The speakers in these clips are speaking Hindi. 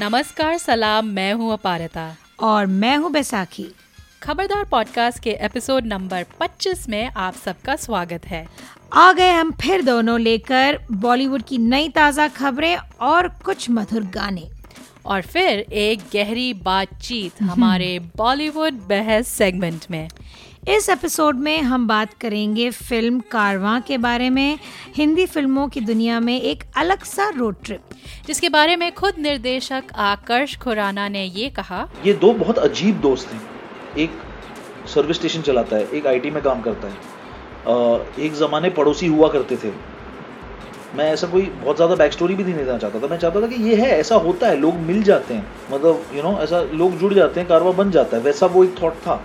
नमस्कार सलाम मैं हूँ अपारता। और मैं हूँ बैसाखी। खबरदार पॉडकास्ट के एपिसोड नंबर 25 में आप सबका स्वागत है। आ गए हम फिर दोनों लेकर बॉलीवुड की नई ताज़ा खबरें और कुछ मधुर गाने। और फिर एक गहरी बातचीत हमारे बॉलीवुड बहस सेगमेंट में। इस एपिसोड में हम बात करेंगे फ़िल्म कारवां के बारे में। हिंदी फ़िल्मों की दुनिया में एक अलग सा रोड ट्रिप जिसके बारे में खुद निर्देशक आकर्ष खुराना ने ये कहा। ये दो बहुत अजीब दोस्त हैं। एक सर्विस स्टेशन चलाता है, एक आईटी में काम करता है। एक ज़माने पड़ोसी हुआ करते थे। मैं ऐसा कोई बहुत ज़्यादा बैक स्टोरी भी नहीं देना चाहता था। मैं चाहता था कि ये है, ऐसा होता है, लोग मिल जाते हैं। मतलब यू नो ऐसा लोग जुड़ जाते हैं, कारवा बन जाता है। वैसा वो एक थॉट था।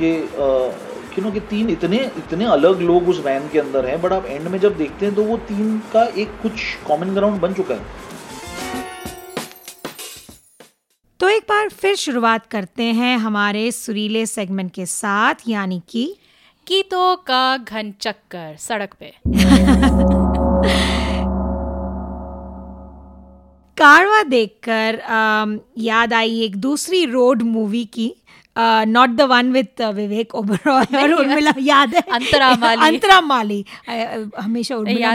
कि यू नो कि तीन इतने इतने अलग लोग उस वैन के अंदर हैं बट आप एंड में जब देखते हैं तो वो तीन का एक कुछ कॉमन ग्राउंड बन चुका है। तो एक बार फिर शुरुआत करते हैं हमारे सुरीले सेगमेंट के साथ यानी कि गीतों का घन चक्कर सड़क पे। कारवा देखकर याद आई एक दूसरी रोड मूवी की। Not the one with Vivek Oberoi और उर्मिला याद है अंतरा माली। अंतरा माली हमेशा उर्मिला।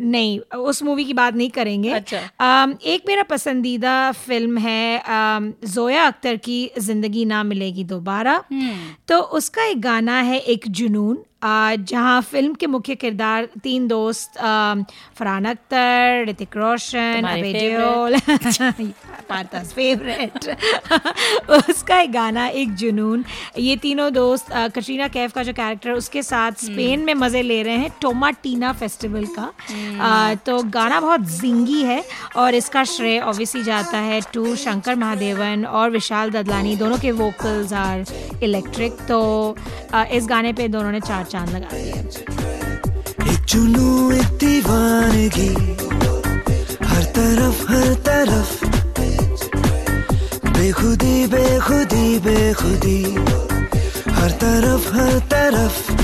नहीं उस मूवी की बात नहीं करेंगे। अच्छा। अम, एक मेरा पसंदीदा फ़िल्म है जोया अख्तर की ज़िंदगी ना मिलेगी दोबारा। तो उसका एक गाना है एक जुनून। जहाँ फ़िल्म के मुख्य किरदार तीन दोस्त फरहान अख्तर ऋतिक रोशन तुम्हारे पारतास फेवरेट उसका एक गाना एक जुनून। ये तीनों दोस्त कटरीना कैफ का जो कैरेक्टर उसके साथ स्पेन में मज़े ले रहे हैं टोमाटीना फेस्टिवल का। अ, तो गाना बहुत जिंगी है और इसका श्रेय ऑब्वियसली जाता है टू शंकर महादेवन और विशाल ददलानी। दोनों के वोकल्स आर इलेक्ट्रिक तो इस गाने पे दोनों ने चार चाँद लगा दिए। हर तरफ़ हर तरफ़ बेखुदी बेखुदी बेखुदी। हर तरफ़ हर तरफ़।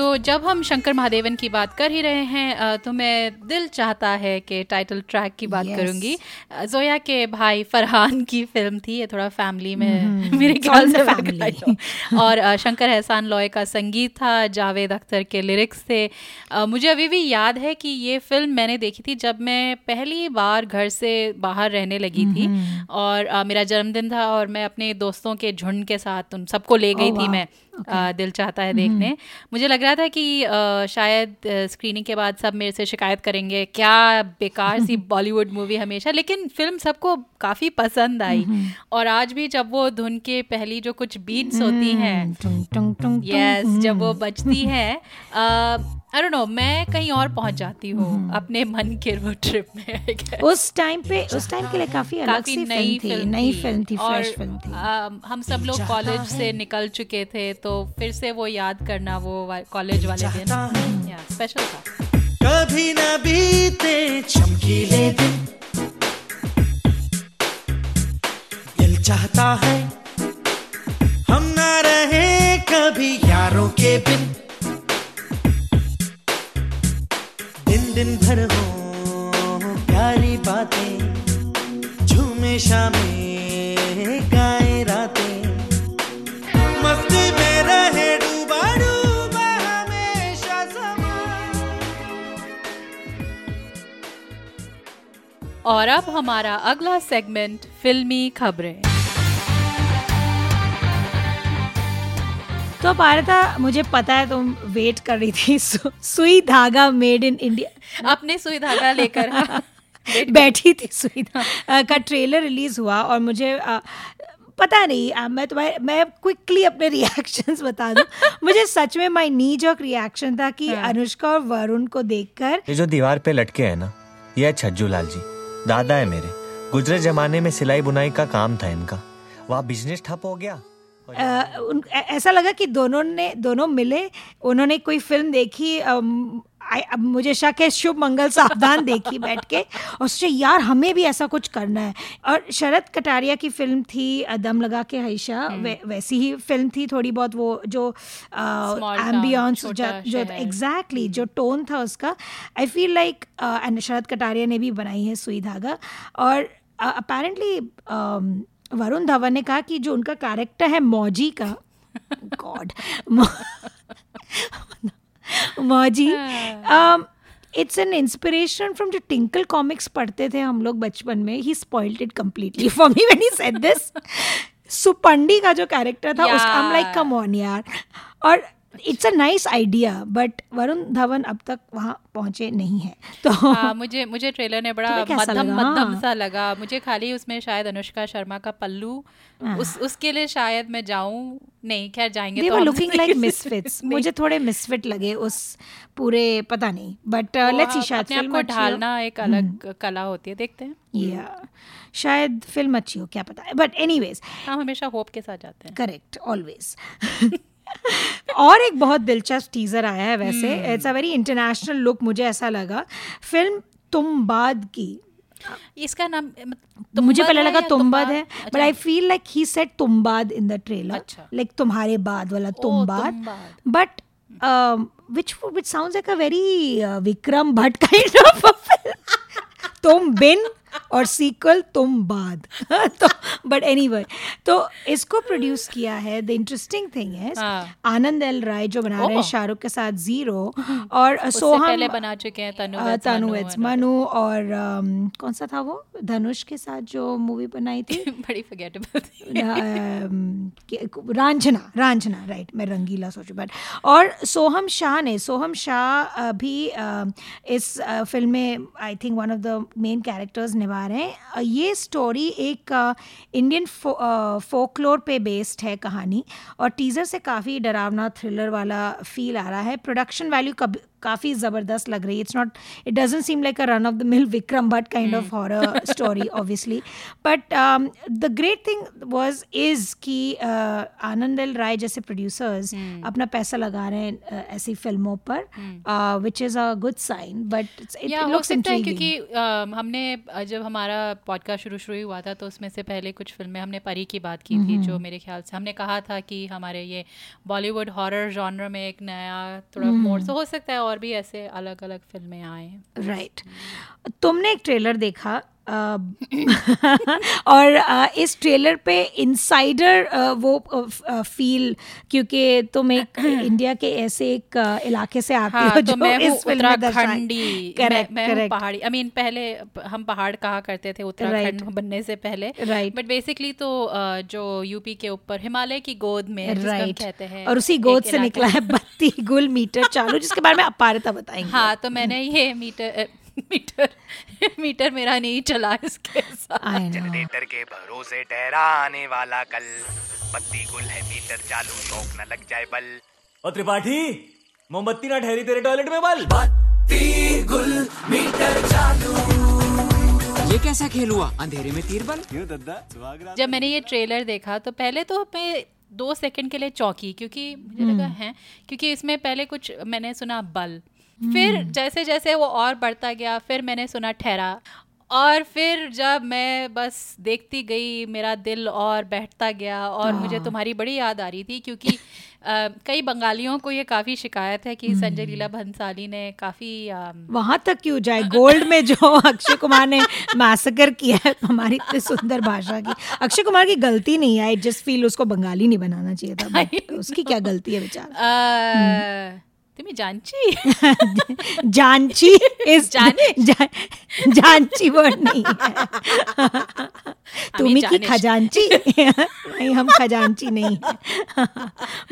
तू जब हम शंकर महादेवन की बात कर ही रहे हैं तो मैं दिल चाहता है कि टाइटल ट्रैक की बात Yes. करूँगी जोया के भाई फरहान की फ़िल्म थी ये थोड़ा फैमिली में hmm. मेरे ख्याल से family. और शंकर एहसान लॉय का संगीत था जावेद अख्तर के लिरिक्स थे मुझे अभी भी याद है कि ये फ़िल्म मैंने देखी थी जब मैं पहली बार घर से बाहर रहने लगी थी और मेरा जन्मदिन था और मैं अपने दोस्तों के झुंड के साथ उन सबको ले गई Oh, थी wow. दिल चाहता है देखने। मुझे लग रहा था कि शायद स्क्रीनिंग के बाद सब मेरे से शिकायत करेंगे। क्या बेकार सी बॉलीवुड मूवी हमेशा। लेकिन फ़िल्म सबको काफ़ी पसंद आई। और आज भी जब वो धुन के पहली जो कुछ बीट्स होती हैं यस जब वो बजती है आई डोंट नो मैं कहीं और पहुँच जाती हूँ अपने मन के वो ट्रिप में उस टाइम पे उस टाइम के लिए काफ़ी अलग काफ़ी सी नई फ़िल्म थी नई फ़िल्म थी और, फ्रेश फ़िल्म थी। अम, हम सब लोग कॉलेज से निकल चुके थे तो फिर से वो याद करना वो कॉलेज वाले दिन। स्पेशल था। कभी न बीते चमकीले दिन। दिल चाहता है हम ना रहे कभी यारों के बिन। दिन भर हो, प्यारी बातें, झूमे शामें, गाए रातें। हमेशा और अब हमारा अगला सेगमेंट फिल्मी खबरें। तो पारता मुझे पता है तुम वेट कर रही थी सु, सुई धागा मेड इन इंडिया अपने सुई धागा लेकर हाँ। बैठी थी सुई धागा का ट्रेलर रिलीज़ हुआ और मुझे अ, पता नहीं अ, मैं तुम्हारे मैं क्विकली अपने रिएक्शंस बता दूँ। मुझे सच में माय नी जॉक रिएक्शन था कि हाँ। अनुष्का और वरुण को देखकर ये जो दीवार पे लटके हैं ना ये है छज्जू लाल जी। दादा है मेरे। गुजरे जमाने में सिलाई बुनाई का काम था इनका। वहाँ बिज़नेस ठप हो गया। उन ऐसा लगा कि दोनों ने दोनों मिले उन्होंने कोई फ़िल्म देखी I- अब मुझे शक है शुभ मंगल सावधान देखी बैठ के और सोचे यार हमें भी ऐसा कुछ करना है। और शरद कटारिया की फ़िल्म थी दम लगा के हईशा वै, वैसी ही फ़िल्म थी थोड़ी बहुत वो जो एम्बियंस जो। एग्जैक्टली जो टोन था उसका। I feel like and Sharat Katariya ने भी बनाई है सुई धागा। और अपेरेंटली वरुण धवन ने कहा कि जो उनका कैरेक्टर है मौजी का god Mauji it's an inspiration from जो टिंकल कॉमिक्स पढ़ते थे हम लोग बचपन में ही spoiled it completely for me when he said this Supandi का जो कैरेक्टर था उसका हम लाइक. कम ऑन यार. और it's a nice idea but Varun Dhawan अब तक वहाँ पहुँचे नहीं है। तो हाँ, मुझे मुझे ट्रेलर ने बड़ा मध्यम? मध्यम हाँ। सा लगा। मुझे खाली उसमें शायद अनुष्का शर्मा का पल्लू उस उसके लिए शायद मैं जाऊँ। नहीं खैर जाएँगे तो लुकिंग लाइक मिसफिट्स मुझे थोड़े मिसफिट लगे उस पूरे पता नहीं। बट लेट्स सी शायद फ़िल्म को ढालना एक अलग कला होती है देखते हैं। या शायद फ़िल्म अच्छी हो क्या पता है। बट एनीवेज हम हमेशा होप के साथ जाते हैं। करेक्ट ऑलवेज और एक बहुत दिलचस्प टीजर आया है वैसे। It's a very international look मुझे ऐसा लगा। फ़िल्म तुम बाद की। इसका नाम तो मुझे पहले लगा तुम्बाद तुम्बाद? है but I feel like he said Tumbbad in the trailer. Like तुम्हारे बाद वाला Tumbbad. But which sounds like a very uh, Vikram Bhatt kind of तुम बिन और सीक्वल तुम बाद। तो बट एनीवे तो इसको प्रोड्यूस किया है। द इंटरेस्टिंग थिंग है। आनंद एल राय जो बना रहे हैं शाहरुख के साथ ज़ीरो और सोहम पहले बना चुके हैं तनु तनु मनु और- कौन सा था वो? धनुष के साथ जो मूवी बनाई थी। बड़ी फॉरगेटेबल थी रांझना रांझना राइट मैं रंगीला सोचू बट और सोहम शाह ने सोहम शाह भी इस फ़िल्म में I think one of the main characters निभा रहे हैं। ये स्टोरी एक इंडियन फोकलोर पे बेस्ड है कहानी और टीज़र से काफ़ी डरावना थ्रिलर वाला फील आ रहा है। प्रोडक्शन वैल्यू काफ़ी ज़बरदस्त लग रही है। It's not it doesn't seem like a run of the mill Vikram Bhatt kind of horror story obviously but the great thing was is कि uh, आनंद एल राय जैसे प्रोड्यूसर्स अपना पैसा लगा रहे हैं uh, ऐसी फ़िल्मों पर which is a good sign but looks क्योंकि अम, हमने जब हमारा पॉडकास्ट शुरू शुरू हुआ था तो उसमें से पहले कुछ फ़िल्में हमने परी की बात की थी जो मेरे ख्याल से हमने कहा था कि हमारे ये बॉलीवुड हॉरर जॉनर में एक नया थोड़ा मोड़ तो हो सकता है और भी ऐसे अलग अलग फ़िल्में आए राइट तुमने एक ट्रेलर देखा और इस ट्रेलर पे इनसाइडर वो फील क्योंकि तुम एक इंडिया के ऐसे एक इलाके से आते हो हाँ जो तो मैं इस उत्तराखंडी करेक्ट पहाड़ी आई मीन पहले हम पहाड़ कहा करते थे उत्तराखंड बनने से पहले। Right. बट बेसिकली तो जो यूपी के ऊपर हिमालय की गोद में राइट कहते हैं और उसी गोद से निकला है बत्ती गुल मीटर चालू जिसके बारे में अपारता बताएँगे। हाँ तो मैंने ये मीटर मीटर मीटर मेरा नहीं चला इसके साथ। जनरेटर के भरोसे ठहरा आने वाला कल। बत्ती गुल है मीटर चालू शौक न लग जाए बल। और त्रिपाठी मोमबत्ती ना ठहरी तेरे टॉयलेट में बल। गुल मीटर चालू। ये कैसा खेल हुआ? अंधेरे में तीर बल। जब मैंने ये ट्रेलर देखा तो पहले तो मैं दो सेकंड के लिए चौंकी क्योंकि मुझे लगा है? क्योंकि इसमें पहले कुछ मैंने सुना बल। फिर जैसे जैसे वो और बढ़ता गया फिर मैंने सुना ठहरा। और फिर जब मैं बस देखती गई मेरा दिल और बैठता गया और मुझे तुम्हारी बड़ी याद आ रही थी क्योंकि अ, कई बंगालियों को ये काफ़ी शिकायत है कि संजय लीला भंसाली ने काफ़ी वहाँ तक क्यों जाए? गोल्ड में जो अक्षय कुमार ने मैसेकर किया है हमारी इतनी सुंदर भाषा की। अक्षय कुमार की गलती नहीं है आई जस्ट फील उसको बंगाली नहीं बनाना चाहिए था उसकी क्या गलती है बेचारा? तुम्हें जानची? जानची इस जानिश? जानची वर्ड नहीं तुम तुम्ही की खजानची? नहीं हम खजानची नहीं है।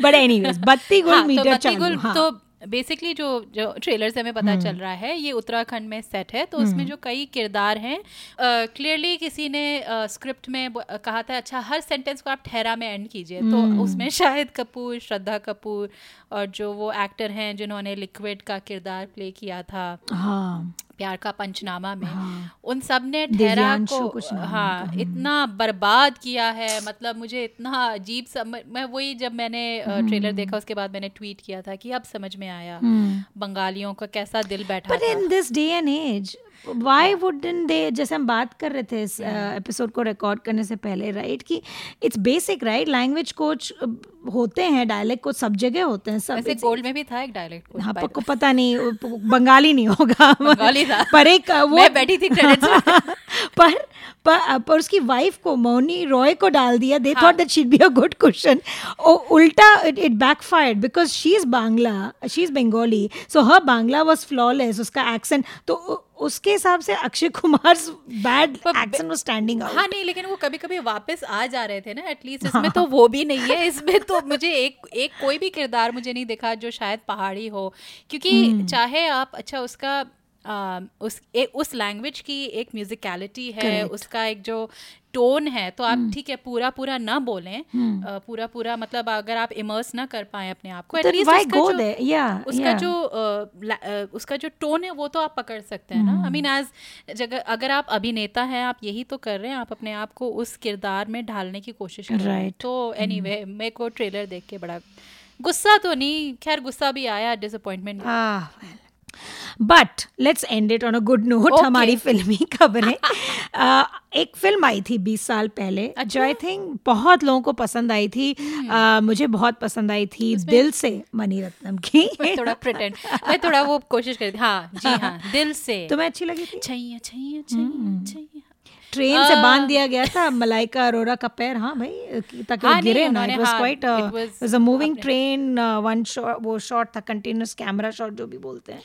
बट एनीवेज बत्ती गुल हाँ, तो मीटर बत्ती गुल हाँ। तो बेसिकली जो जो ट्रेलर से हमें पता चल रहा है ये उत्तराखंड में सेट है तो उसमें जो कई किरदार हैं क्लियरली किसी ने स्क्रिप्ट में कहा था अच्छा हर सेंटेंस को आप ठहरा में एंड कीजिए। तो उसमें शाहिद कपूर श्रद्धा कपूर और जो वो एक्टर हैं जिन्होंने लिक्विड का किरदार प्ले किया था। हाँ। प्यार का पंचनामा में। हाँ, उन सबने ठहरा को कुछ हाँ इतना बर्बाद किया है मतलब मुझे इतना अजीब सा मैं वही जब मैंने ट्रेलर देखा उसके बाद मैंने ट्वीट किया था कि अब समझ में आया बंगालियों का कैसा दिल बैठा बट था। In this day and age why wouldn't they जैसे हम बात कर रहे थे इस एपिसोड को रिकॉर्ड करने से पहले राइट कि it's basic right language coach होते हैं डायलेक्ट को सब जगह होते हैं सब it's- गोल्ड में भी था एक डायलेक्ट हाँ पक्को पता नहीं बंगाली नहीं होगा। बंगाली था। पर एक वो मैं बैठी थी में। पर पर पर उसकी वाइफ को मौनी रॉय को डाल दिया। They thought that she'd be a good question उल्टा it backfired because she is Bangla she is Bengali so her Bangla was flawless उसका एक्सेंट तो उसके हिसाब से Akshay Kumar bad action was standing हाँ आउट नहीं लेकिन वो कभी कभी वापस आ जा रहे थे ना एटलीस्ट इसमें हाँ. तो वो भी नहीं है। इसमें तो मुझे एक एक कोई भी किरदार मुझे नहीं दिखा जो शायद पहाड़ी हो। क्योंकि चाहे आप अच्छा उसका उस ए, उस लैंग्वेज की एक म्यूजिकलिटी है Correct. उसका एक जो टोन है तो आप ठीक है पूरा पूरा ना बोलें। अ, पूरा पूरा मतलब अगर आप इमर्स ना कर पाए अपने आप को why उसका जो- Yeah, उसका yeah. जो उसका जो टोन है वो तो आप पकड़ सकते हैं ना। आई मीन एज जगह अगर आप अभिनेता हैं आप यही तो कर रहे हैं आप अपने आप को उस किरदार में ढालने की कोशिश कर रहे हैं। तो एनी वे मेरे को ट्रेलर देख के बड़ा गुस्सा तो नहीं खैर गुस्सा भी आया disappointment. But let's end it on a good note. हमारी फिल्मी खबरें। uh, एक फ़िल्म आई थी 20 साल पहले अच्छा। जो आई थिंक बहुत लोगों को पसंद आई थी। हम्म। uh, मुझे बहुत पसंद आई थी दिल से मनी रत्नम की थोड़ा प्रिटेंड मैं थोड़ा वो कोशिश कर रही थी। हाँ जी हाँ दिल से। तुम्हें अच्छी लगी थी? छैया हम्म। ट्रेन से बाँध दिया गया था मलाइका अरोरा का पैर। हाँ भाई ताकि वो हाँ, गिरे ना it was quite was a moving train one shot वो शॉट था कंटिन्यूस कैमरा शॉट जो भी बोलते हैं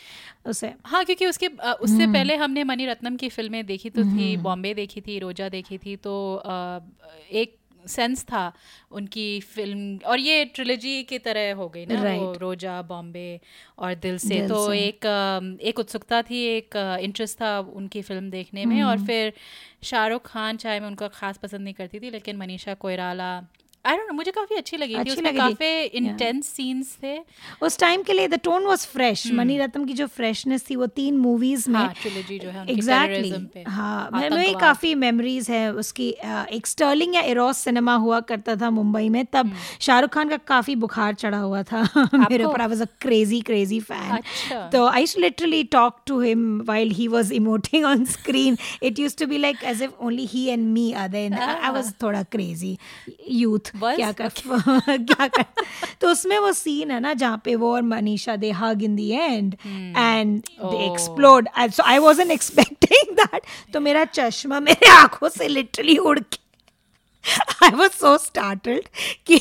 उसे। हाँ क्योंकि उसके उससे पहले हमने मणि रत्नम की फ़िल्में देखी तो थी बॉम्बे देखी थी रोजा देखी थी तो एक सेंस था उनकी फ़िल्म और ये ट्रिलॉजी की तरह हो गई ना right. वो रोजा बॉम्बे और दिल से दिल तो से। एक एक उत्सुकता थी एक इंटरेस्ट था उनकी फ़िल्म देखने में और फिर शाहरुख खान चाहे मैं उनका खास पसंद नहीं करती थी लेकिन Manisha Koirala I don't know मुझे काफ़ी अच्छी लगी थी अच्छी उसमें लगी काफ़ी इंटेंस सीन्स थे। उस टाइम के लिए the tone was fresh Mani Ratnam की जो फ्रेशनेस थी वो तीन मूवीज़ में हाँ ट्रिलॉजी जो है उनकी एग्जैक्टली पे। हाँ मैं काफ़ी मेमोरीज है उसकी एक स्टर्लिंग या इरोस सिनेमा हुआ करता था मुंबई में तब हम्म। शाहरुख खान का काफ़ी बुखार चढ़ा हुआ था। मेरे ऊपर I was a crazy crazy fan. तो I literally talk to him while he was emoting on screen it used to be like as if only he and me are then I was थोड़ा क्रेजी यूथ बस? क्या कर क्या कर तो उसमें वो सीन है ना जहाँ पे वो और Manisha they hug in the end and they explored exploded so I wasn't expecting that तो मेरा चश्मा मेरे आँखों से लिटरली उड़ के आई वाज सो स्टार्टल्ड कि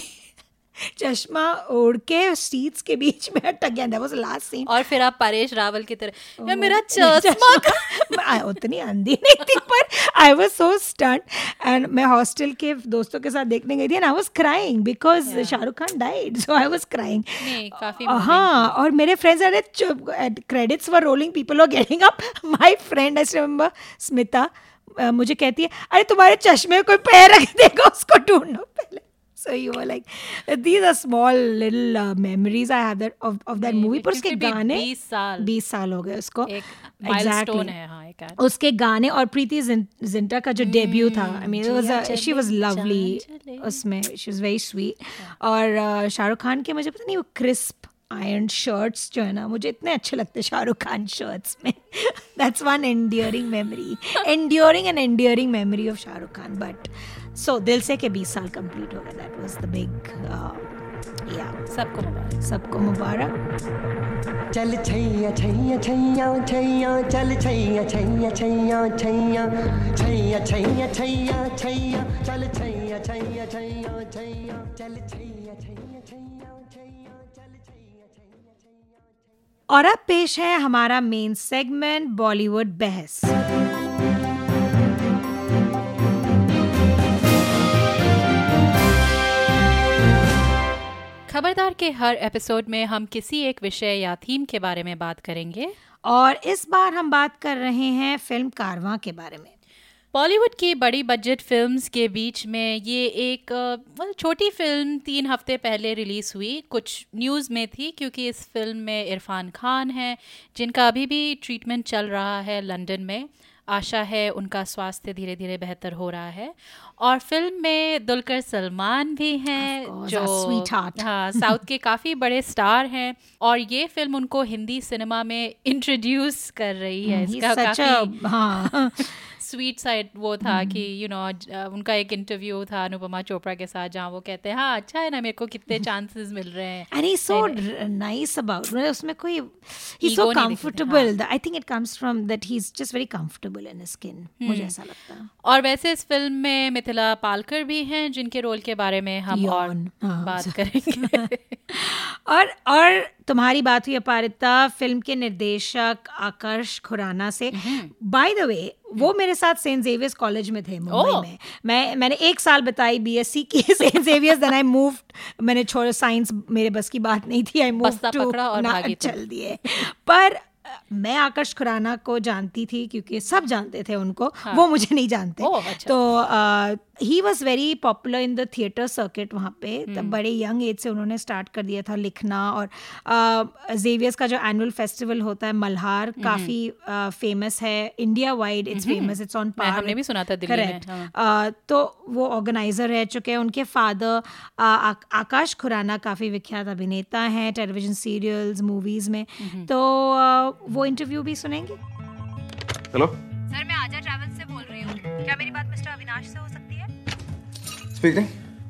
चश्मा उड़ के सीट्स के बीच में अटक गया। दैट वाज लास्ट सीन और फिर आप परेश रावल की तरह. यार मेरा चश्मा उतनी अंधी नहीं थी पर I was so stunned and मैं हॉस्टल के दोस्तों के साथ देखने गई थी and I was crying because Shahrukh Khan died so I was crying काफ़ी हाँ और मेरे फ्रेंड्स अरे credits were rolling people are getting up my friend I remember Smita मुझे कहती है अरे तुम्हारे चश्मे में कोई पैर रख देगा उसको ढूंढो। So you were like these are small little uh, memories I have that of, of that movie. पर उसके गाने 20 साल। 20 साल हो गए उसको। एक माइलस्टोन है हाँ एक। उसके गाने और प्रीति जिंटा का जो डेब्यू था I mean was she was lovely. उसमें शी वाज वेरी स्वीट और uh, शाहरुख खान के मुझे पता नहीं वो क्रिस्प आयरन शर्ट्स जो है ना मुझे इतने अच्छे लगते शाहरुख खान शर्ट्स में। That's one endearing memory endearing and endearing memory of Shahrukh Khan but so Dil Se के 20 साल कंप्लीट हो गए दैट वाज द बिग या सबको मुबारक सबको मुबारक चल छैया छैया छैया छैया चल छैया छैया छैया छैया छैया छैया छैया छैया चल छैया छैया छैया छैया चल छैया छैया छैया छैया चल छैया छैया छैया और अब पेश है हमारा मेन सेगमेंट बॉलीवुड बहस खबरदार के हर एपिसोड में हम किसी एक विषय या थीम के बारे में बात करेंगे। और इस बार हम बात कर रहे हैं फ़िल्म कारवां के बारे में। बॉलीवुड की बड़ी बजट फिल्म्स के बीच में ये एक छोटी फ़िल्म तीन हफ़्ते पहले रिलीज़ हुई। कुछ न्यूज़ में थी क्योंकि इस फ़िल्म में इरफान खान हैं जिनका अभी भी ट्रीटमेंट चल रहा है लंदन में। आशा है उनका स्वास्थ्य धीरे धीरे बेहतर हो रहा है। और फ़िल्म में दुलकर सलमान भी हैं course, जो हाँ साउथ के काफ़ी बड़े स्टार हैं और ये फ़िल्म उनको हिंदी सिनेमा में इंट्रोड्यूस कर रही है। इसका काफ़ी हाँ। स्वीट साइड वो था कि यू नो उनका एक इंटरव्यू था अनुपमा चोपड़ा के साथ जहाँ वो कहते हैं हाँ अच्छा है ना मेरे को कितने चांसेस मिल रहे हैं. so r- nice about मतलब उसमें कोई दिखती, comfortable The- I think it comes from that he's just very comfortable in his skin मुझे ऐसा लगता। है और वैसे इस फ़िल्म में मिथिला पालकर भी हैं जिनके रोल के बारे में हम और हाँ, बात करेंगे। और और तुम्हारी बात हुई अपारिता फ़िल्म के निर्देशक आकर्ष खुराना से। बाय द वे वो मेरे साथ सेंट जेवियर्स कॉलेज में थे मुंबई ओह। में। मैं मैंने एक साल बताई बीएससी की Saint Xavier's then I moved मैंने छोड़ा साइंस मेरे बस की बात नहीं थी। I move to. चल दिए। पर मैं आकर्ष खुराना को जानती थी क्योंकि सब जानते थे उनको। हाँ। वो मुझे नहीं जानते। ओह, अच्छा। तो he was very popular in the theatre circuit वहाँ पे हम्म। तब बड़े यंग एज से उन्होंने स्टार्ट कर दिया था लिखना और जेवियर्स का जो एनुअल फेस्टिवल होता है मल्हार हम्म। काफ़ी फ़ेमस है India wide it's famous it's on मैं- हमने भी सुना था दिल्ली में, करेक्ट हाँ। तो वो ऑर्गेनाइजर रह चुके हैं उनके फादर आकाश खुराना काफ़ी विख्यात अभिनेता हैं टेलीविज़न सीरियल्स मूवीज़ में हम्म। तो आ, वो इंटरव्यू भी सुनेंगे हेलो सर मैं आजा ट्रैवल से बोल रही हूँ क्या मेरी बात मिस्टर अविनाश से है स्पीकिंग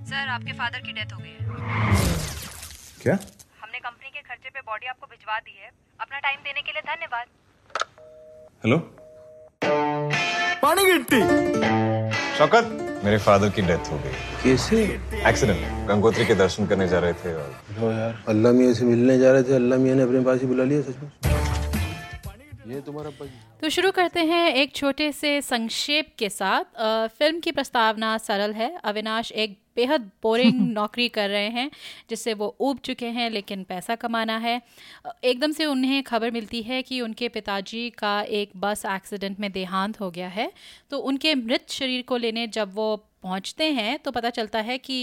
सर आपके फादर की डेथ हो गई है। क्या? हमने कंपनी के खर्चे पे बॉडी आपको भिजवा दी है। अपना टाइम देने के लिए धन्यवाद। हेलो पानी गिट्टी शौकत? मेरे फादर की डेथ हो गई। कैसे? एक्सीडेंट गंगोत्री के दर्शन करने जा रहे थे और यार। अल्लाह मियाँ से मिलने जा रहे थे। अल्लाह मियाँ ने अपने पास ही बुला लिया सचमुच। ये तुम्हारा तो शुरू करते हैं एक छोटे से संक्षेप के साथ। आ, फ़िल्म की प्रस्तावना सरल है। अविनाश एक बेहद बोरिंग नौकरी कर रहे हैं जिससे वो ऊब चुके हैं लेकिन पैसा कमाना है। एकदम से उन्हें खबर मिलती है कि उनके पिताजी का एक बस एक्सीडेंट में देहांत हो गया है। तो उनके मृत शरीर को लेने जब वो पहुँचते हैं तो पता चलता है कि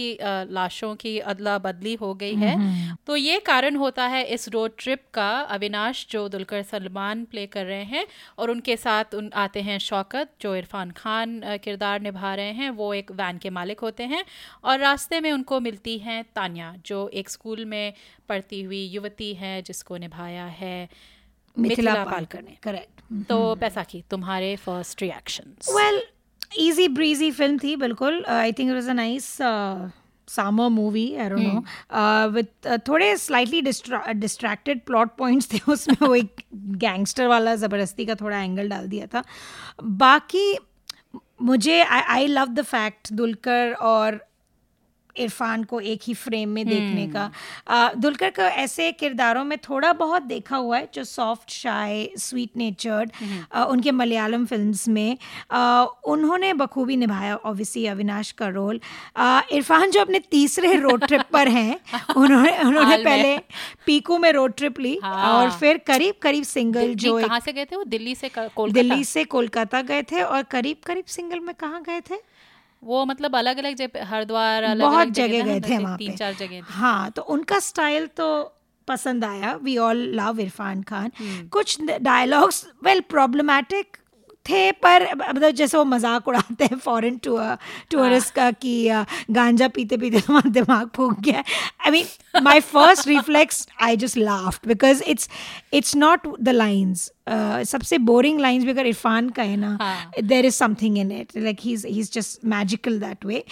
लाशों की अदला बदली हो गई है। तो ये कारण होता है इस रोड ट्रिप का। अविनाश जो दुलकर सलमान प्ले कर रहे हैं और उनके साथ उन आते हैं शौकत जो इरफान खान किरदार निभा रहे हैं वो एक वैन के मालिक होते हैं। और रास्ते में उनको मिलती हैं तानिया जो एक स्कूल में पढ़ती हुई युवती है जिसको निभाया है मिथिला पालकर ने। करेक्ट तो पैसा की तुम्हारे first reactions well easy breezy film थी बिल्कुल I think it was a nice Sama movie I don't know with थोड़े स्लाइटली डिस्ट्रैक्टेड प्लॉट पॉइंट्स थे उसमें वो एक गैंगस्टर वाला ज़बरदस्ती का थोड़ा एंगल डाल दिया था बाकी मुझे I love the fact Dulquer और इरफान को एक ही फ्रेम में देखने का। दुलकर का ऐसे किरदारों में थोड़ा बहुत देखा हुआ है जो सॉफ्ट शाय स्वीट नेचर्ड उनके मलयालम फिल्म्स में। आ, उन्होंने बखूबी निभाया ऑब्वियसली अविनाश का रोल। इरफान जो अपने तीसरे रोड ट्रिप पर हैं उन्होंने उन्होंने पहले पीकू में रोड ट्रिप ली हाँ। और फिर करीब करीब सिंगल जो कहाँ से गए थे वो? दिल्ली से दिल्ली से कोलकाता गए थे और करीब करीब सिंगल में कहाँ गए थे? वो मतलब अलग अलग जगह हरिद्वार अलग बहुत जगह गए थे वहाँ तीन चार जगह हाँ तो उनका स्टाइल तो पसंद आया। We all love Irfan Khan. कुछ डायलॉग्स वेल प्रॉब्लमेटिक थे पर मतलब जैसे वो मज़ाक उड़ाते हैं फॉरेन टूर टूरिस्ट का कि गांजा पीते पीते तुम्हारा दिमाग फूक गया I mean my first reflex I just laughed because it's it's not the lines सबसे बोरिंग लाइन्स भी अगर इरफान का है ना हाँ। There is something in it like he is just magical that way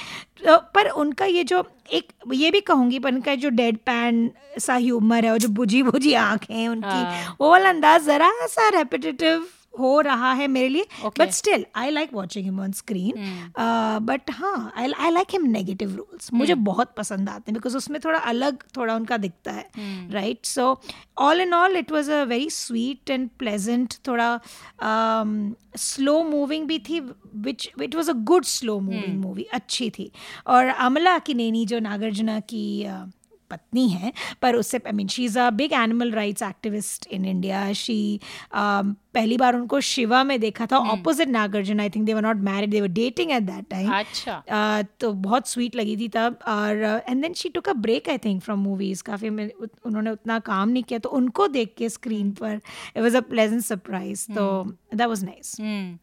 पर उनका ये जो एक ये भी कहूँगी पर उनका जो डेड पैन सा ह्यूमर है और जो बुझी बुझी आँखें हैं उनकी हाँ। वो वाला अंदाज जरा सा रेपिटेटिव हो रहा है मेरे लिए but still I like watching him on screen but हाँ I I like him negative roles मुझे बहुत पसंद आते हैं बिकॉज़ उसमें थोड़ा अलग थोड़ा उनका दिखता है right so all in all it was a very sweet and pleasant थोड़ा स्लो मूविंग भी थी which it was a good slow moving movie अच्छी थी. और अमला की नैनी जो नागार्जुना की uh, पत्नी हैं पर उससे I mean she is a big animal rights activist in India she पहली बार उनको शिवा में देखा था opposite Nagarjuna. I think they were not married they were dating at that time अच्छा। Uh, तो बहुत स्वीट लगी थी तब और and then she took a break I think from movies काफ़ी उन्होंने उतना काम नहीं किया तो उनको देख के स्क्रीन पर it was a pleasant surprise तो दैट वाज नाइस हम्म।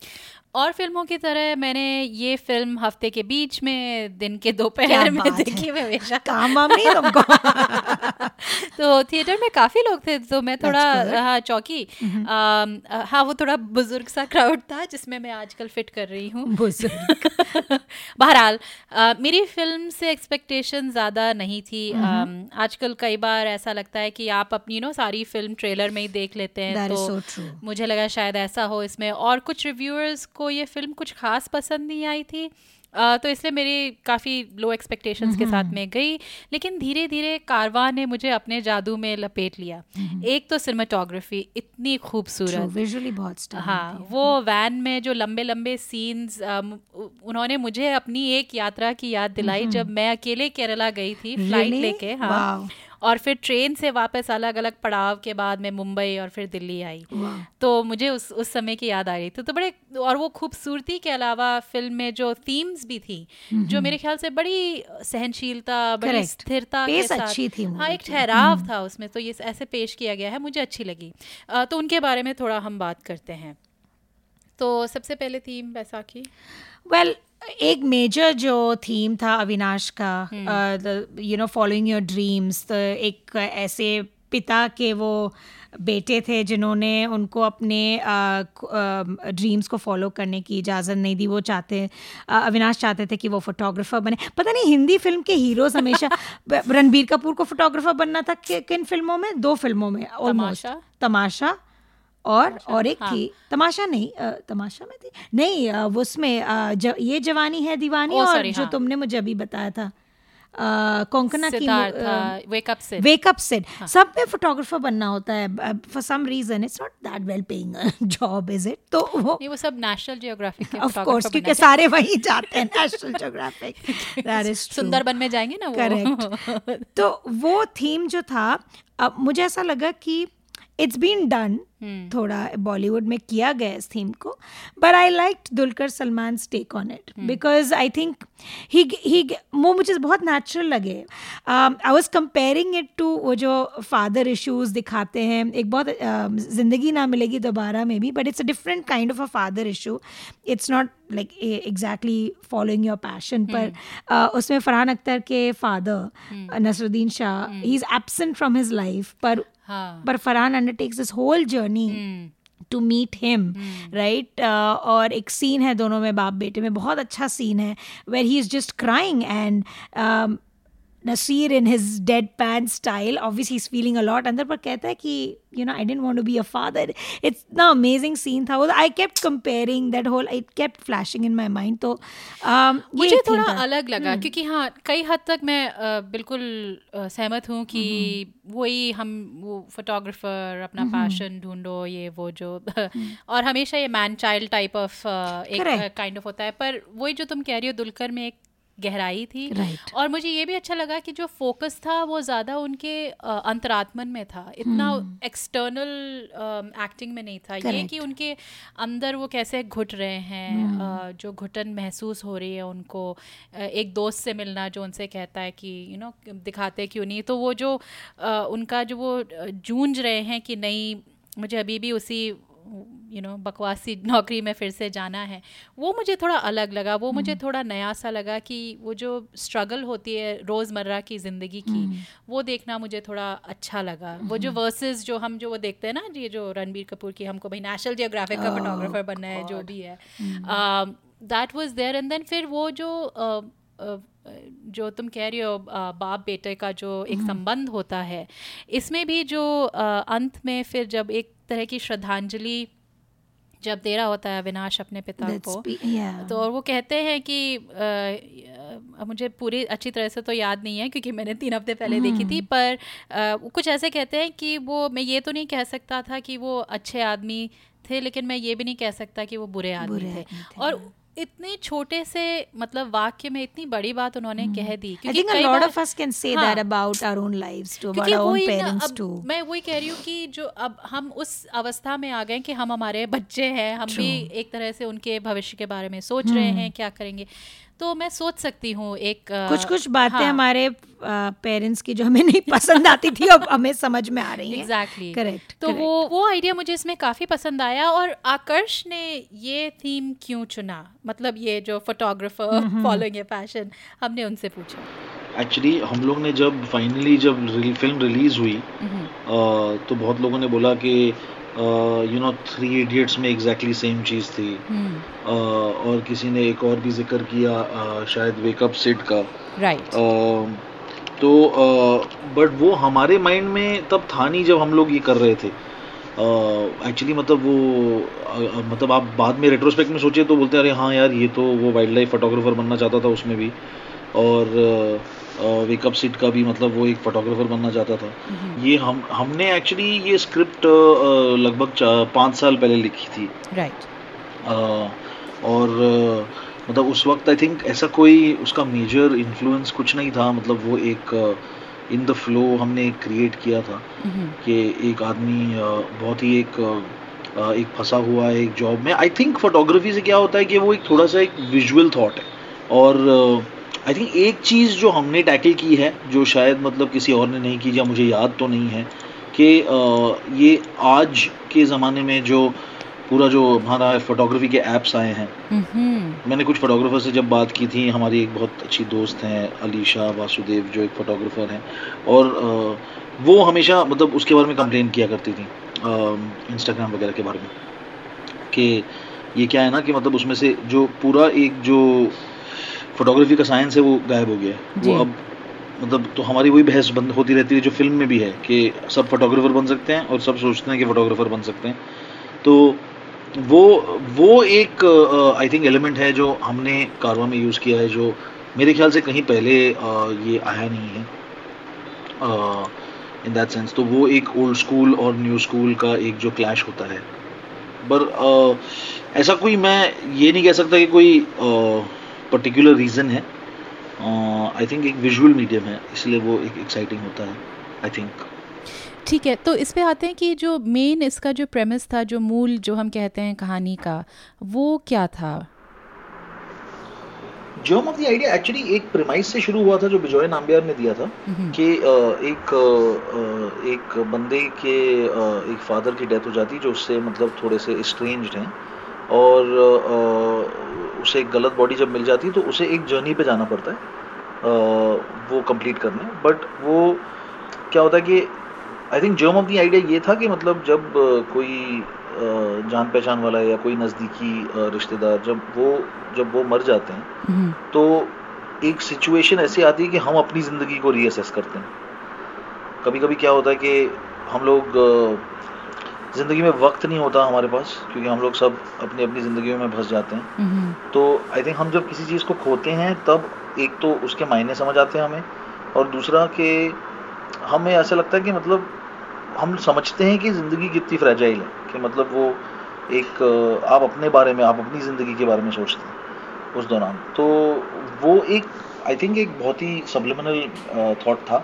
और फ़िल्मों की तरह मैंने ये फ़िल्म हफ़्ते के बीच में दिन के दोपहर में देखी मैं हमेशा। काम तुमको? तो थिएटर में काफ़ी लोग थे तो मैं थोड़ा हाँ चौकी। हाँ वो थोड़ा बुज़ुर्ग सा क्राउड था जिसमें मैं आजकल फिट कर रही हूँ। बुज़ुर्ग। बहरहाल मेरी फ़िल्म से एक्सपेक्टेशन ज़्यादा नहीं थी। आजकल कई बार ऐसा लगता है कि आप अपनी नो सारी फ़िल्म ट्रेलर में ही देख लेते हैं तो मुझे लगा शायद ऐसा हो इसमें। और कुछ रिव्यूअर्स को ये फ़िल्म कुछ खास पसंद नहीं आई थी। अ, तो इसलिए मेरी काफ़ी लो एक्सपेक्टेशंस के साथ में गई। लेकिन धीरे धीरे कारवां ने मुझे अपने जादू में लपेट लिया। एक तो सिनेमाटोग्राफी इतनी खूबसूरत। विजुअली बहुत हाँ वो वैन में जो लंबे लंबे सीन्स उन्होंने मुझे अपनी एक यात्रा की याद दिलाई जब मैं अकेले केरला गई थी फ़्लाइट Really? लेके हाँ। Wow. और फिर ट्रेन से वापस अलग अलग पड़ाव के बाद मैं मुंबई और फिर दिल्ली आई। तो मुझे उस उस समय की याद आ रही थी। तो बड़े और वो खूबसूरती के अलावा फ़िल्म में जो थीम्स भी थी जो मेरे ख्याल से बड़ी सहनशीलता बड़ी. स्थिरता के साथ अच्छी थी हाँ एक ठहराव था उसमें तो ये ऐसे पेश किया गया है मुझे अच्छी लगी। तो उनके बारे में थोड़ा हम बात करते हैं। तो सबसे पहले थीम बैसाखी? वेल एक मेजर जो थीम था अविनाश का you know following your dreams तो एक ऐसे पिता के वो बेटे थे जिन्होंने उनको अपने ड्रीम्स को फॉलो करने की इजाज़त नहीं दी। वो चाहते अविनाश चाहते थे कि वो फोटोग्राफर बने। पता नहीं हिंदी फ़िल्म के हीरोज हमेशा रणबीर कपूर को फोटोग्राफर बनना था कि, किन फ़िल्मों में? दो फ़िल्मों में ऑलमोस्ट तमाशा? और और एक हाँ। थी। तमाशा नहीं अ, तमाशा में थी? नहीं अ, वो उसमें अ, ज, ये जवानी है दीवानी ओ, और sorry, जो हाँ। तुमने मुझे अभी बताया था। कोंकणा की वेकअप से वेकअप सेट सब में फोटोग्राफर बनना होता है for some reason it's not that well paying job is it तो वो नहीं वो सब नेशनल जियोग्राफिक के ऑफ़ कोर्स क्योंकि सारे वहीं जाते हैं National Geographic that is Sundarban में जाएँगे ना वो। करेक्ट तो वो थीम जो था अब मुझे ऐसा लगा कि इट्स बीन डन थोड़ा बॉलीवुड में किया गया इस थीम को but I like Dulquer Salmaan take on it because I think he he वो मुझे बहुत नेचुरल लगे। I was comparing it to वो जो फादर इश्यूज़ दिखाते हैं एक बहुत um, ज़िंदगी ना मिलेगी दोबारा में भी but it's a different kind of a father issue it's not like exactly following your passion पर uh, उसमें फरहान अख्तर के father Naseeruddin Shah he is absent from his life पर हाँ। पर Farhan undertakes this whole journey to meet him right और एक सीन है दोनों में बाप बेटे में बहुत अच्छा सीन है where he is just crying and Naseer in his deadpan style obviously is feeling a lot अंदर पर कहता है कि you know I don't want to be a father it's ना अमेजिंग सीन था वो I kept comparing that whole I kept flashing in my mind तो um, ये मुझे थोड़ा। अलग लगा क्योंकि हाँ कई हद तक मैं बिल्कुल सहमत हूँ कि वही हम वो फोटोग्राफर अपना पैशन ढूंढो ये वो जो। और हमेशा ये मैन चाइल्ड टाइप ऑफ़ एक काइंड ऑफ़ होता है। पर वही जो तुम कह रही हो दुलकर में एक गहराई थी Right. और मुझे ये भी अच्छा लगा कि जो फोकस था वो ज़्यादा उनके अंतरात्मन में था इतना एक्सटर्नल hmm. एक्टिंग में नहीं था Correct. ये कि उनके अंदर वो कैसे घुट रहे हैं अ, जो घुटन महसूस हो रही है उनको एक दोस्त से मिलना जो उनसे कहता है कि यू you नो know, दिखाते क्यों नहीं तो वो जो उनका जो वो जूझ रहे हैं कि नहीं मुझे अभी भी उसी यू नो बकवासी नौकरी में फिर से जाना है। वो मुझे थोड़ा अलग लगा वो मुझे थोड़ा नया सा लगा कि वो जो स्ट्रगल होती है रोज़मर्रा की ज़िंदगी की वो देखना मुझे थोड़ा अच्छा लगा। वो जो वर्सेस जो हम जो वो देखते हैं ना ये जो रणबीर कपूर की हमको भाई नेशनल जियोग्राफिक का फोटोग्राफर बनना है जो भी है। That was there and then फिर वो जो uh, uh, जो तुम कह रही हो uh, बाप बेटे का जो एक संबंध होता है इसमें भी जो अंत में फिर जब एक तरह की श्रद्धांजलि जब दे रहा होता है अविनाश अपने पिता That's को be- yeah. तो और वो कहते हैं कि आ, आ, मुझे पूरी अच्छी तरह से तो याद नहीं है क्योंकि मैंने तीन हफ़्ते पहले देखी थी पर आ, कुछ ऐसे कहते हैं कि वो मैं ये तो नहीं कह सकता था कि वो अच्छे आदमी थे लेकिन मैं ये भी नहीं कह सकता कि वो बुरे आदमी थे। आदमी थे, और इतने छोटे से मतलब वाक्य में इतनी बड़ी बात उन्होंने कह दी Hmm. I think a कई हाँ, that about our own lives our own क्योंकि टू वही ना, parents अब too. मैं वही कह रही हूँ कि जो अब हम उस अवस्था में आ गए कि हम हमारे बच्चे हैं हम भी एक तरह से उनके भविष्य के बारे में सोच रहे हम्म। हैं क्या करेंगे तो मैं सोच सकती हूँ एक कुछ कुछ बातें हाँ, हमारे पेरेंट्स की जो हमें नहीं पसंद आती थी अब हमें समझ में आ रही हैं। एग्जैक्टली करेक्ट तो correct. वो वो आइडिया मुझे इसमें काफ़ी पसंद आया और आकर्ष ने ये थीम क्यों चुना? मतलब ये जो फोटोग्राफर। फॉलोइंग ए पैशन हमने उनसे पूछा। एक्चुअली हम लोग ने जब फाइनली जब फ़िल्म रिलीज़ हुई हम्म, तो बहुत लोगों ने बोला कि यू नो थ्री इडियट्स में एग्जैक्टली सेम चीज़ थी। हम्म, अ, और किसी ने एक और भी ज़िक्र किया अ, शायद वेकअप सिट का। राइट अ, तो बट वो हमारे माइंड में तब था नहीं जब हम लोग ये कर रहे थे। एक्चुअली मतलब वो मतलब आप बाद में रेट्रोस्पेक्ट में सोचे तो बोलते हैं अरे हाँ यार ये तो वो वाइल्ड लाइफ फोटोग्राफर बनना चाहता था उसमें भी। और वेकअप सीट का भी मतलब वो एक फोटोग्राफर बनना चाहता था। ये हम हमने एक्चुअली ये स्क्रिप्ट लगभग पाँच साल पहले लिखी थी। राइट और मतलब उस वक्त आई थिंक ऐसा कोई उसका मेजर इन्फ्लुएंस कुछ नहीं था। मतलब वो एक इन द फ्लो हमने क्रिएट किया था कि एक आदमी बहुत ही एक एक फंसा हुआ है एक जॉब में। आई थिंक फोटोग्राफी से क्या होता है कि वो एक थोड़ा सा एक विजुअल थॉट है। और आई थिंक एक चीज़ जो हमने टैकल की है जो शायद मतलब किसी और ने नहीं की या मुझे याद तो नहीं है कि ये आज के ज़माने में जो पूरा जो हमारा फोटोग्राफी के ऐप्स आए हैं। हम्म, मैंने कुछ फोटोग्राफर से जब बात की थी हमारी एक बहुत अच्छी दोस्त हैं अलीशा वासुदेव जो एक फोटोग्राफर हैं और वो हमेशा मतलब उसके बारे में कंप्लेन किया करती थी इंस्टाग्राम वगैरह के बारे में कि ये क्या है ना कि मतलब उसमें से जो पूरा एक जो फोटोग्राफी का साइंस है वो गायब हो गया है वो अब मतलब तो हमारी वही बहस बंद होती रहती है जो फ़िल्म में भी है कि सब फोटोग्राफर बन सकते हैं और सब सोचते हैं कि फोटोग्राफर बन सकते हैं। तो वो वो एक आई थिंक एलिमेंट है जो हमने कारवा में यूज़ किया है जो मेरे ख्याल से कहीं पहले अ, ये आया नहीं है। इन दैट सेंस तो वो एक ओल्ड स्कूल और न्यू स्कूल का एक जो क्लैश होता है। पर ऐसा कोई मैं ये नहीं कह सकता कि कोई पर्टिकुलर रीज़न है। आई थिंक एक विजुअल मीडियम है इसलिए वो एक एक्साइटिंग होता है आई थिंक ठीक है तो इस पे आते हैं कि जो मेन इसका जो प्रेमिस था जो मूल जो हम कहते हैं कहानी का वो क्या था? Germ of the idea actually एक प्रेमाइस से शुरू हुआ था जो बिजॉय नाम्बियार ने दिया था कि एक अ, अ, एक बंदे के एक फादर की डेथ हो जाती जो उससे मतलब थोड़े से स्ट्रेंज्ड हैं। और उसे एक गलत बॉडी जब मिल जाती है तो उसे एक जर्नी पे जाना पड़ता है अ, वो कंप्लीट करने। बट वो क्या होता है कि I think germ of the idea ये था कि मतलब जब कोई जान पहचान वाला या कोई नज़दीकी रिश्तेदार जब वो जब वो मर जाते हैं तो एक सिचुएशन ऐसी आती है कि हम अपनी ज़िंदगी को रीअसेस करते हैं। कभी कभी क्या होता है कि हम लोग ज़िंदगी में वक्त नहीं होता हमारे पास क्योंकि हम लोग सब अपनी अपनी ज़िंदगी में फंस जाते हैं। तो आई थिंक हम जब किसी चीज़ को खोते हैं तब एक तो उसके मायने समझ आते हैं हमें और दूसरा कि हमें ऐसा लगता है कि मतलब हम समझते हैं कि ज़िंदगी कितनी फ्रेजाइल है कि मतलब वो एक आप अपने बारे में आप अपनी ज़िंदगी के बारे में सोचते हैं उस दौरान। तो वो एक आई थिंक एक बहुत ही सब्लिमिनल थाट था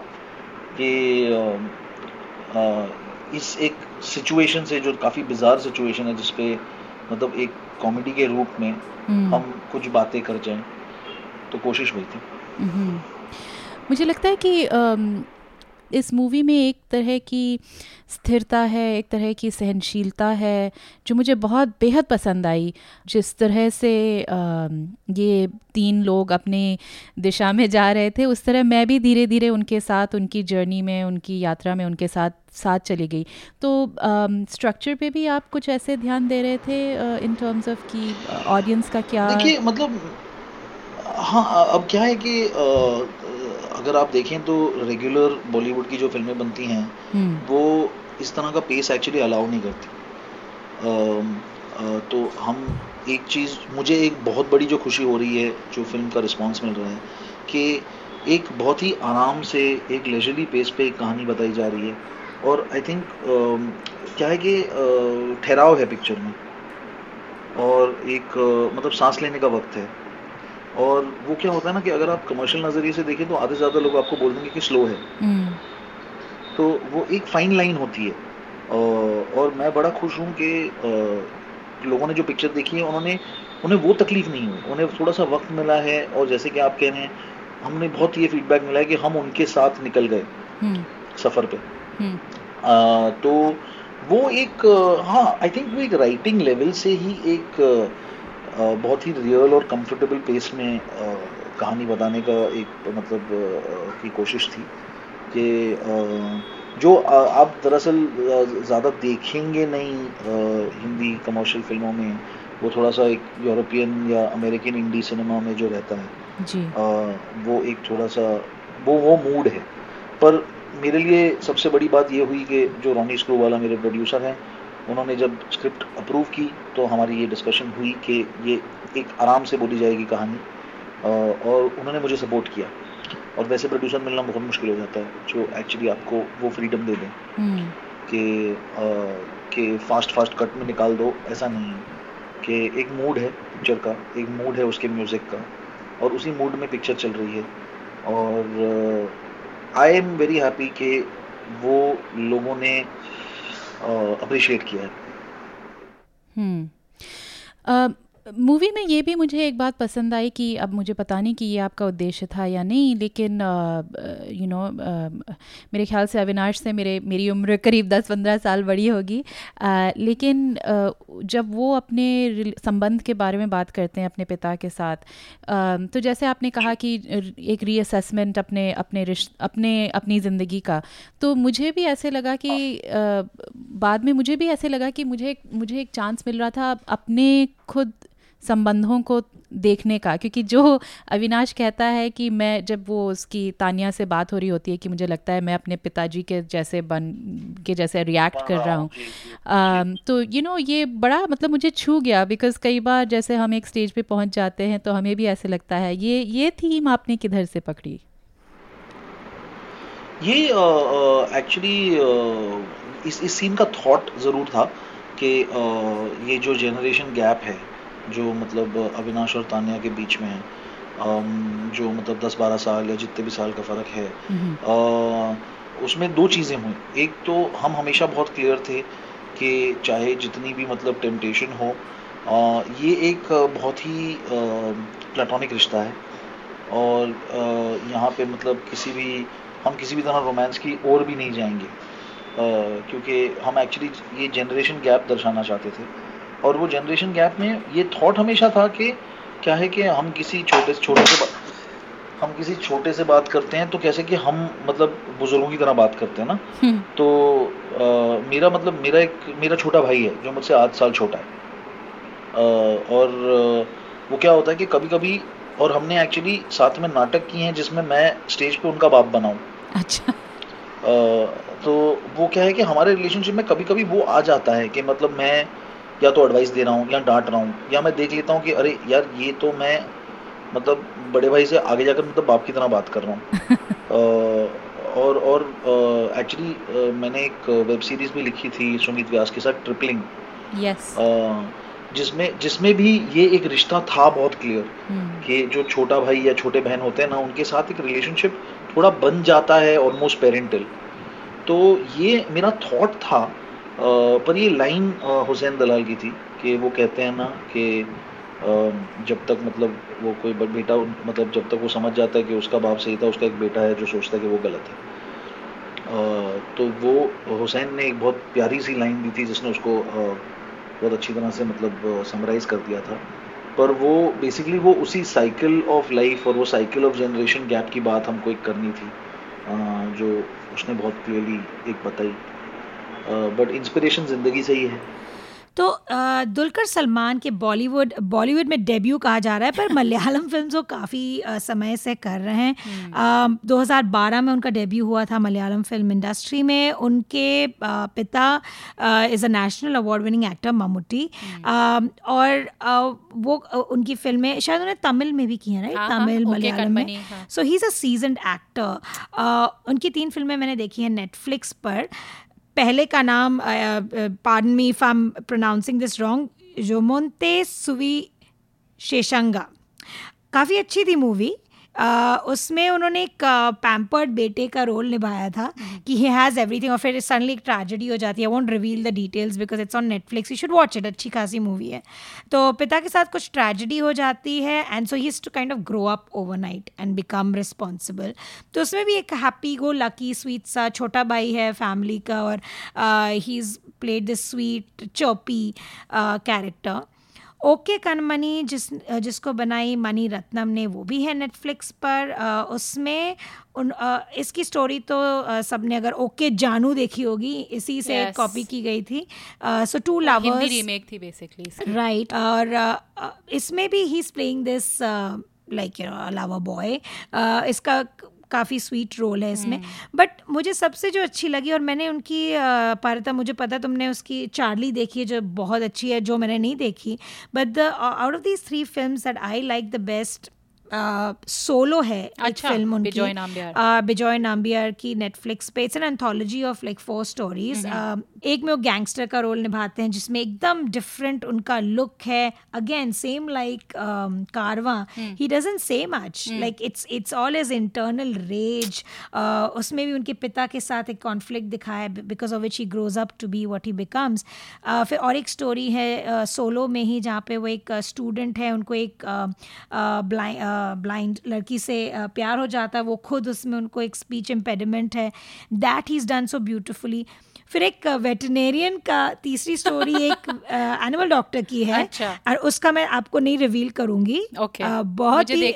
कि इस एक सिचुएशन से जो काफ़ी बिजार सिचुएशन है जिसपे मतलब एक कॉमेडी के रूप में हम्म। हम कुछ बातें कर जाएँ तो कोशिश हुई थी मुझे लगता है कि इस मूवी में एक तरह की स्थिरता है, एक तरह की सहनशीलता है, जो मुझे बहुत बेहद पसंद आई। जिस तरह से ये तीन लोग अपने दिशा में जा रहे थे, उस तरह मैं भी धीरे धीरे उनके साथ, उनकी जर्नी में, उनकी यात्रा में, उनके साथ साथ चली गई। तो स्ट्रक्चर पे भी आप कुछ ऐसे ध्यान दे रहे थे इन टर्म्स ऑफ़ कि ऑडियंस का क्या देखिए मतलब हाँ अब क्या है कि अगर आप देखें तो रेगुलर बॉलीवुड की जो फ़िल्में बनती हैं हम्म, वो इस तरह का पेस एक्चुअली अलाउ नहीं करती। तो हम एक चीज़ मुझे एक बहुत बड़ी जो खुशी हो रही है जो फ़िल्म का रिस्पांस मिल रहा है कि एक बहुत ही आराम से एक लेजरली पेस पे एक कहानी बताई जा रही है। और आई थिंक क्या है कि ठहराव है पिक्चर में। और एक मतलब सांस लेने का वक्त है। और वो क्या होता है ना कि अगर आप कमर्शियल नज़रिए से देखें तो आधे से ज़्यादा लोग आपको बोल देंगे कि स्लो है। हम्म, तो वो एक फाइन लाइन होती है। और मैं बड़ा खुश हूँ कि लोगों ने जो पिक्चर देखी है उन्होंने उन्हें वो तकलीफ़ नहीं हुई। उन्हें थोड़ा सा वक्त मिला है और जैसे कि आप कह रहे हैं हमने बहुत ये फीडबैक मिला है कि हम उनके साथ निकल गए हम्म, सफ़र पे। हम्म, अ, तो वो एक हाँ आई थिंक वो एक राइटिंग लेवल से ही एक बहुत ही रियल और कंफर्टेबल पेस में कहानी बताने का एक मतलब की कोशिश थी कि जो आप दरअसल ज़्यादा देखेंगे नहीं हिंदी कमर्शियल फ़िल्मों में वो थोड़ा सा एक यूरोपियन या अमेरिकन इंडी सिनेमा में जो रहता है जी। अ, वो एक थोड़ा सा वो वो मूड है। पर मेरे लिए सबसे बड़ी बात ये हुई कि जो रोनी स्क्रू वाला मेरे प्रोड्यूसर हैं उन्होंने जब स्क्रिप्ट अप्रूव की तो हमारी ये डिस्कशन हुई कि ये एक आराम से बोली जाएगी कहानी और उन्होंने मुझे सपोर्ट किया। और वैसे प्रोड्यूसर मिलना बहुत मुश्किल हो जाता है जो एक्चुअली आपको वो फ्रीडम दे दें हम्म, कि कि फास्ट फास्ट कट में निकाल दो ऐसा नहीं है कि एक मूड है पिक्चर का एक मूड है उसके म्यूज़िक का और उसी मूड में पिक्चर चल रही है। और आई एम वेरी हैप्पी कि वो लोगों ने अप्रिशिएट किया है। हम्म। मूवी में ये भी मुझे एक बात पसंद आई कि अब मुझे पता नहीं कि ये आपका उद्देश्य था या नहीं लेकिन यू नो मेरे ख्याल से अविनाश से मेरे मेरी उम्र करीब 10-15 साल बड़ी होगी। अ, लेकिन अ, जब वो अपने संबंध के बारे में बात करते हैं अपने पिता के साथ अ, तो जैसे आपने कहा कि एक रीअसेसमेंट अपने अपने रिश अपने अपनी ज़िंदगी का तो मुझे भी ऐसे लगा कि बाद में मुझे भी ऐसे लगा कि मुझे मुझे एक चांस मिल रहा था अपने खुद संबंधों को देखने का क्योंकि जो अविनाश कहता है कि मैं जब वो उसकी तानिया से बात हो रही होती है कि मुझे लगता है मैं अपने पिताजी के जैसे बन के जैसे रिएक्ट कर रहा हूँ। तो यू नो ये बड़ा मतलब मुझे छू गया बिकॉज़ कई बार जैसे हम एक स्टेज पे पहुँच जाते हैं तो हमें भी ऐसे लगता है ये ये थीम आपने किधर से पकड़ी? ये एक्चुअली uh, uh, इस इस सीन का थॉट ज़रूर था कि अ, ये जो जनरेशन गैप है जो मतलब अविनाश और तानिया के बीच में है जो मतलब दस बारह साल या जितने भी साल का फ़र्क है। उसमें दो चीज़ें हुई। एक तो हम हमेशा बहुत क्लियर थे कि चाहे जितनी भी मतलब टेम्पटेशन हो ये एक बहुत ही प्लेटोनिक रिश्ता है। और यहाँ पे मतलब किसी भी हम किसी भी तरह रोमांस की ओर भी नहीं जाएँगे। क्योंकि हम एक्चुअली ये जनरेशन गैप दर्शाना चाहते थे। और वो जनरेशन गैप में ये थॉट हमेशा था कि क्या है कि हम किसी छोटे से छोटे से हम किसी छोटे से बात करते हैं तो कैसे कि हम मतलब बुज़ुर्गों की तरह बात करते हैं ना? हम्म, तो अ, मेरा मतलब मेरा एक मेरा छोटा भाई है जो मुझसे आठ साल छोटा है। अ, और वो क्या होता है कि कभी कभी और हमने एक्चुअली साथ में नाटक किए हैं जिसमें मैं स्टेज पे उनका बाप बनाऊँ अच्छा। अ, तो वो क्या है कि हमारे रिलेशनशिप में कभी कभी वो आ जाता है कि मतलब मैं या तो एडवाइस दे रहा हूँ या डांट रहा हूँ या मैं देख लेता हूँ कि अरे यार ये तो मैं मतलब बड़े भाई से आगे जाकर मतलब बाप की तरह बात कर रहा हूँ। और और एक्चुअली मैंने एक वेब सीरीज़ भी लिखी थी सुमित व्यास के साथ ट्रिपलिंग यस जिसमें जिसमें भी ये एक रिश्ता था बहुत क्लियर हम्म, कि जो छोटा भाई या छोटे बहन होते हैं ना उनके साथ एक रिलेशनशिप थोड़ा बन जाता है ऑलमोस्ट पेरेंटल तो ये मेरा थॉट था पर ये लाइन हुसैन दलाल की थी कि वो कहते हैं ना कि जब तक मतलब वो कोई बेटा मतलब जब तक वो समझ जाता है कि उसका बाप सही था, उसका एक बेटा है जो सोचता है कि वो गलत है। तो वो हुसैन ने एक बहुत प्यारी सी लाइन दी थी जिसने उसको बहुत अच्छी तरह से मतलब समराइज कर दिया था। पर वो बेसिकली वो उसी साइकिल ऑफ़ लाइफ और वो साइकिल ऑफ़ जनरेशन गैप की बात हमको एक करनी थी। जो उसने बहुत क्लियरली एक बताई। बट इंस्पिरेशन ज़िंदगी से ही है। तो दुलकर सलमान के बॉलीवुड बॉलीवुड में डेब्यू कहा जा रहा है पर मलयालम फ़िल्म वो काफ़ी समय से कर रहे हैं। अ, 2012 में उनका डेब्यू हुआ था मलयालम फ़िल्म इंडस्ट्री में। उनके अ, पिता is a national award winning actor Mammootty और अ, वो उनकी फ़िल्में शायद उन्हें तमिल में भी की हैं राइट हाँ, हाँ, तमिल मलयालम में। So he. Is a seasoned actor उनकी तीन फ़िल्में मैंने देखी हैं नेटफ्लिक्स पर। पहले का नाम pardon me if I am pronouncing this wrong Jomonte Suvisheshangal काफ़ी अच्छी थी मूवी उसमें उन्होंने एक पैम्पर्ड बेटे का रोल निभाया था कि ही हैज़ एवरीथिंग और फिर सडनली एक ट्रेजेडी हो जाती है। Won't reveal the details because it's on Netflix you should watch it अच्छी खासी मूवी है। तो पिता के साथ कुछ ट्रेजेडी हो जाती है and so he to kind of grow up overnight and become responsible तो उसमें भी एक हैप्पी गो लकी स्वीट सा छोटा भाई है फैमिली का और he is played this sweet chirpy character OK Kanmani जिस जिसको बनाई मनी रत्नम ने वो भी है नेटफ्लिक्स पर। उसमें उन इसकी स्टोरी तो सबने अगर ओके जानू देखी होगी इसी से Yes. कॉपी की गई थी। So to Hindi lovers remake थी बेसिकली राइट और इसमें भी he is playing this like you know lover boy इसका काफ़ी स्वीट रोल है इसमें। बट मुझे सबसे जो अच्छी लगी और मैंने उनकी पारता पारिता मुझे पता तुमने उसकी चार्ली देखी है जो बहुत अच्छी है जो मैंने नहीं देखी। But the out of these three film that I like the best Solo है अच्छा, एक फ़िल्म उनकी। बिजॉय नाम्बियार। uh, बिजॉय नाम्बियार की नेटफ्लिक्स पे। It's an anthology of like four stories एक में वो गैंगस्टर का रोल निभाते हैं जिसमें एकदम डिफरेंट उनका लुक है। Again same like Karwaan he doesn't say much like it's it's all is internal rage उसमें भी उनके पिता के साथ एक कॉन्फ्लिक्ट दिखाया है because of which he grows up to be what he becomes फिर और एक स्टोरी है सोलो में ही जहाँ पे वो एक स्टूडेंट है उनको एक ब्लाइंड लड़की से uh, प्यार हो जाता है वो खुद उसमें उनको एक स्पीच इम्पेडिमेंट है। That he is done so beautifully फिर एक वेटनेरियन का तीसरी स्टोरी एक एनिमल डॉक्टर की है। अच्छा। और उसका मैं आपको नहीं रिवील करूँगी। Okay. बहुत ही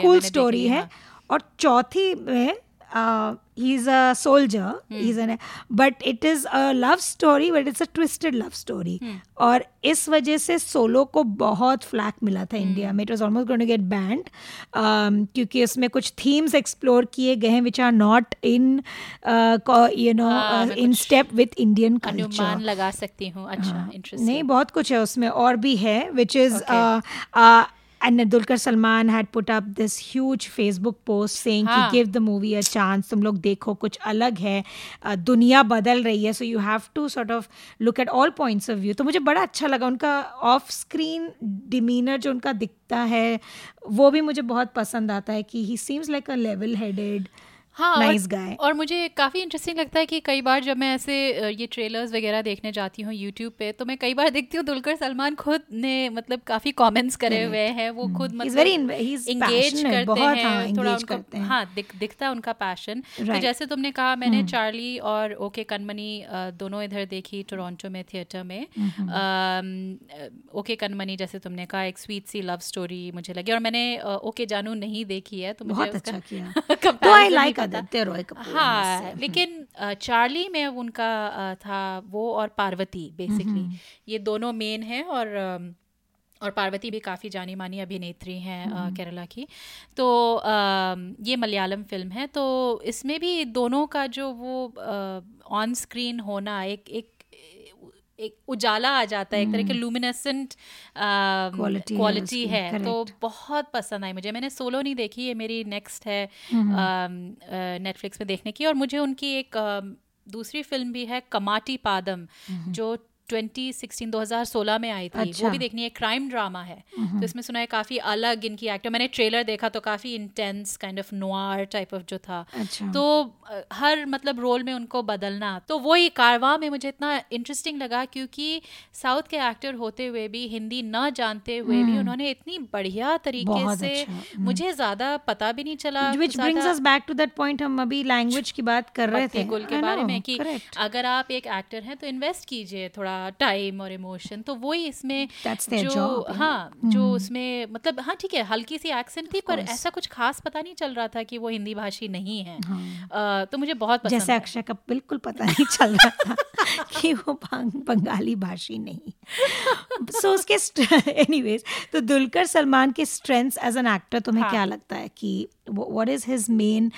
कूल स्टोरी है, है। और चौथी में he is a soldier he is an but it is a love story but it's a twisted love story और इस वजह से सोलो को बहुत फ्लैक मिला था इंडिया में. It was almost going to get banned क्योंकि उसमें कुछ थीम्स एक्सप्लोर किए गए हैं which are not in you know हाँ, in step with Indian culture लगा सकती हूँ। अच्छा इंटरेस्टिंग नहीं बहुत कुछ है उसमें और भी है which is Okay. And Dulquer Salman had put up this huge Facebook post saying हाँ. कि give the movie a chance तुम लोग देखो कुछ अलग है uh, दुनिया बदल रही है so you have to sort of look at all points of view तो मुझे बड़ा अच्छा लगा उनका ऑफ़ स्क्रीन डिमीनर जो उनका दिखता है वो भी मुझे बहुत पसंद आता है कि he seems like a level headed हाँ नाइस और, और मुझे काफ़ी इंटरेस्टिंग लगता है कि कई बार जब मैं ऐसे ये ट्रेलर्स वगैरह देखने जाती हूँ यूट्यूब पे तो मैं कई बार देखती हूँ दुलकर सलमान खुद ने मतलब काफ़ी कमेंट्स करे हुए हैं वो खुद He's very मतलब engage करते बहुत, हैं हाँ, थोड़ा उनको करते हैं। हाँ दिख, दिखता है उनका पैशन right. तो जैसे तुमने कहा मैंने चार्ली और ओके कनमनी दोनों इधर देखी टोरंटो में थिएटर में। ओके कनमनी जैसे तुमने कहा एक स्वीट सी लव स्टोरी मुझे लगी और मैंने ओके जानू नहीं देखी है तो मुझे रॉय कपूर हाँ लेकिन चार्ली में उनका था वो और पार्वती बेसिकली ये दोनों मेन हैं और और पार्वती भी काफ़ी जानी मानी अभिनेत्री हैं केरला की। तो आ, ये मलयालम फ़िल्म है। तो इसमें भी दोनों का जो वो ऑन स्क्रीन होना एक एक एक उजाला आ जाता है एक तरह के लुमिनेसेंट Quality है क्वालिटी है। तो बहुत पसंद आई मुझे। मैंने सोलो नहीं देखी ये मेरी नेक्स्ट है नेटफ्लिक्स में देखने की। और मुझे उनकी एक दूसरी फ़िल्म भी है कमाटी पादम जो 2016 2016 में आई थी। अच्छा। वो भी देखनी है क्राइम ड्रामा है। तो इसमें सुना है काफ़ी अलग इनकी एक्टर मैंने ट्रेलर देखा तो काफ़ी intense kind of noir type of जो था। अच्छा। तो हर मतलब रोल में उनको बदलना। तो वही कारवा में मुझे इतना इंटरेस्टिंग लगा क्योंकि साउथ के एक्टर होते हुए भी हिंदी न जानते हुए भी उन्होंने इतनी बढ़िया तरीके से अच्छा, हम्म। मुझे ज़्यादा पता भी नहीं चला us back to that हम अभी लैंग्वेज की बात कर रहे थे। गुल के बारे में कि अगर आप एक एक्टर हैं तो इन्वेस्ट कीजिए थोड़ा। टाइम और इमोशन तो वही इसमें जो हाँ जो उसमें मतलब हाँ ठीक है हल्की सी एक्सेंट थी पर ऐसा कुछ खास पता नहीं चल रहा था कि वो हिंदी भाषी नहीं है। तो मुझे बहुत जैसे अक्षय का बिल्कुल पता नहीं चल रहा था कि वो बंगाली भाषी नहीं। सो उसके एनीवेज तो दुलकर सलमान के स्ट्रेंथ्स एज एन एक्टर तुम्हें हाँ। क्या लगता है कि व्हाट इज़ हिज मेन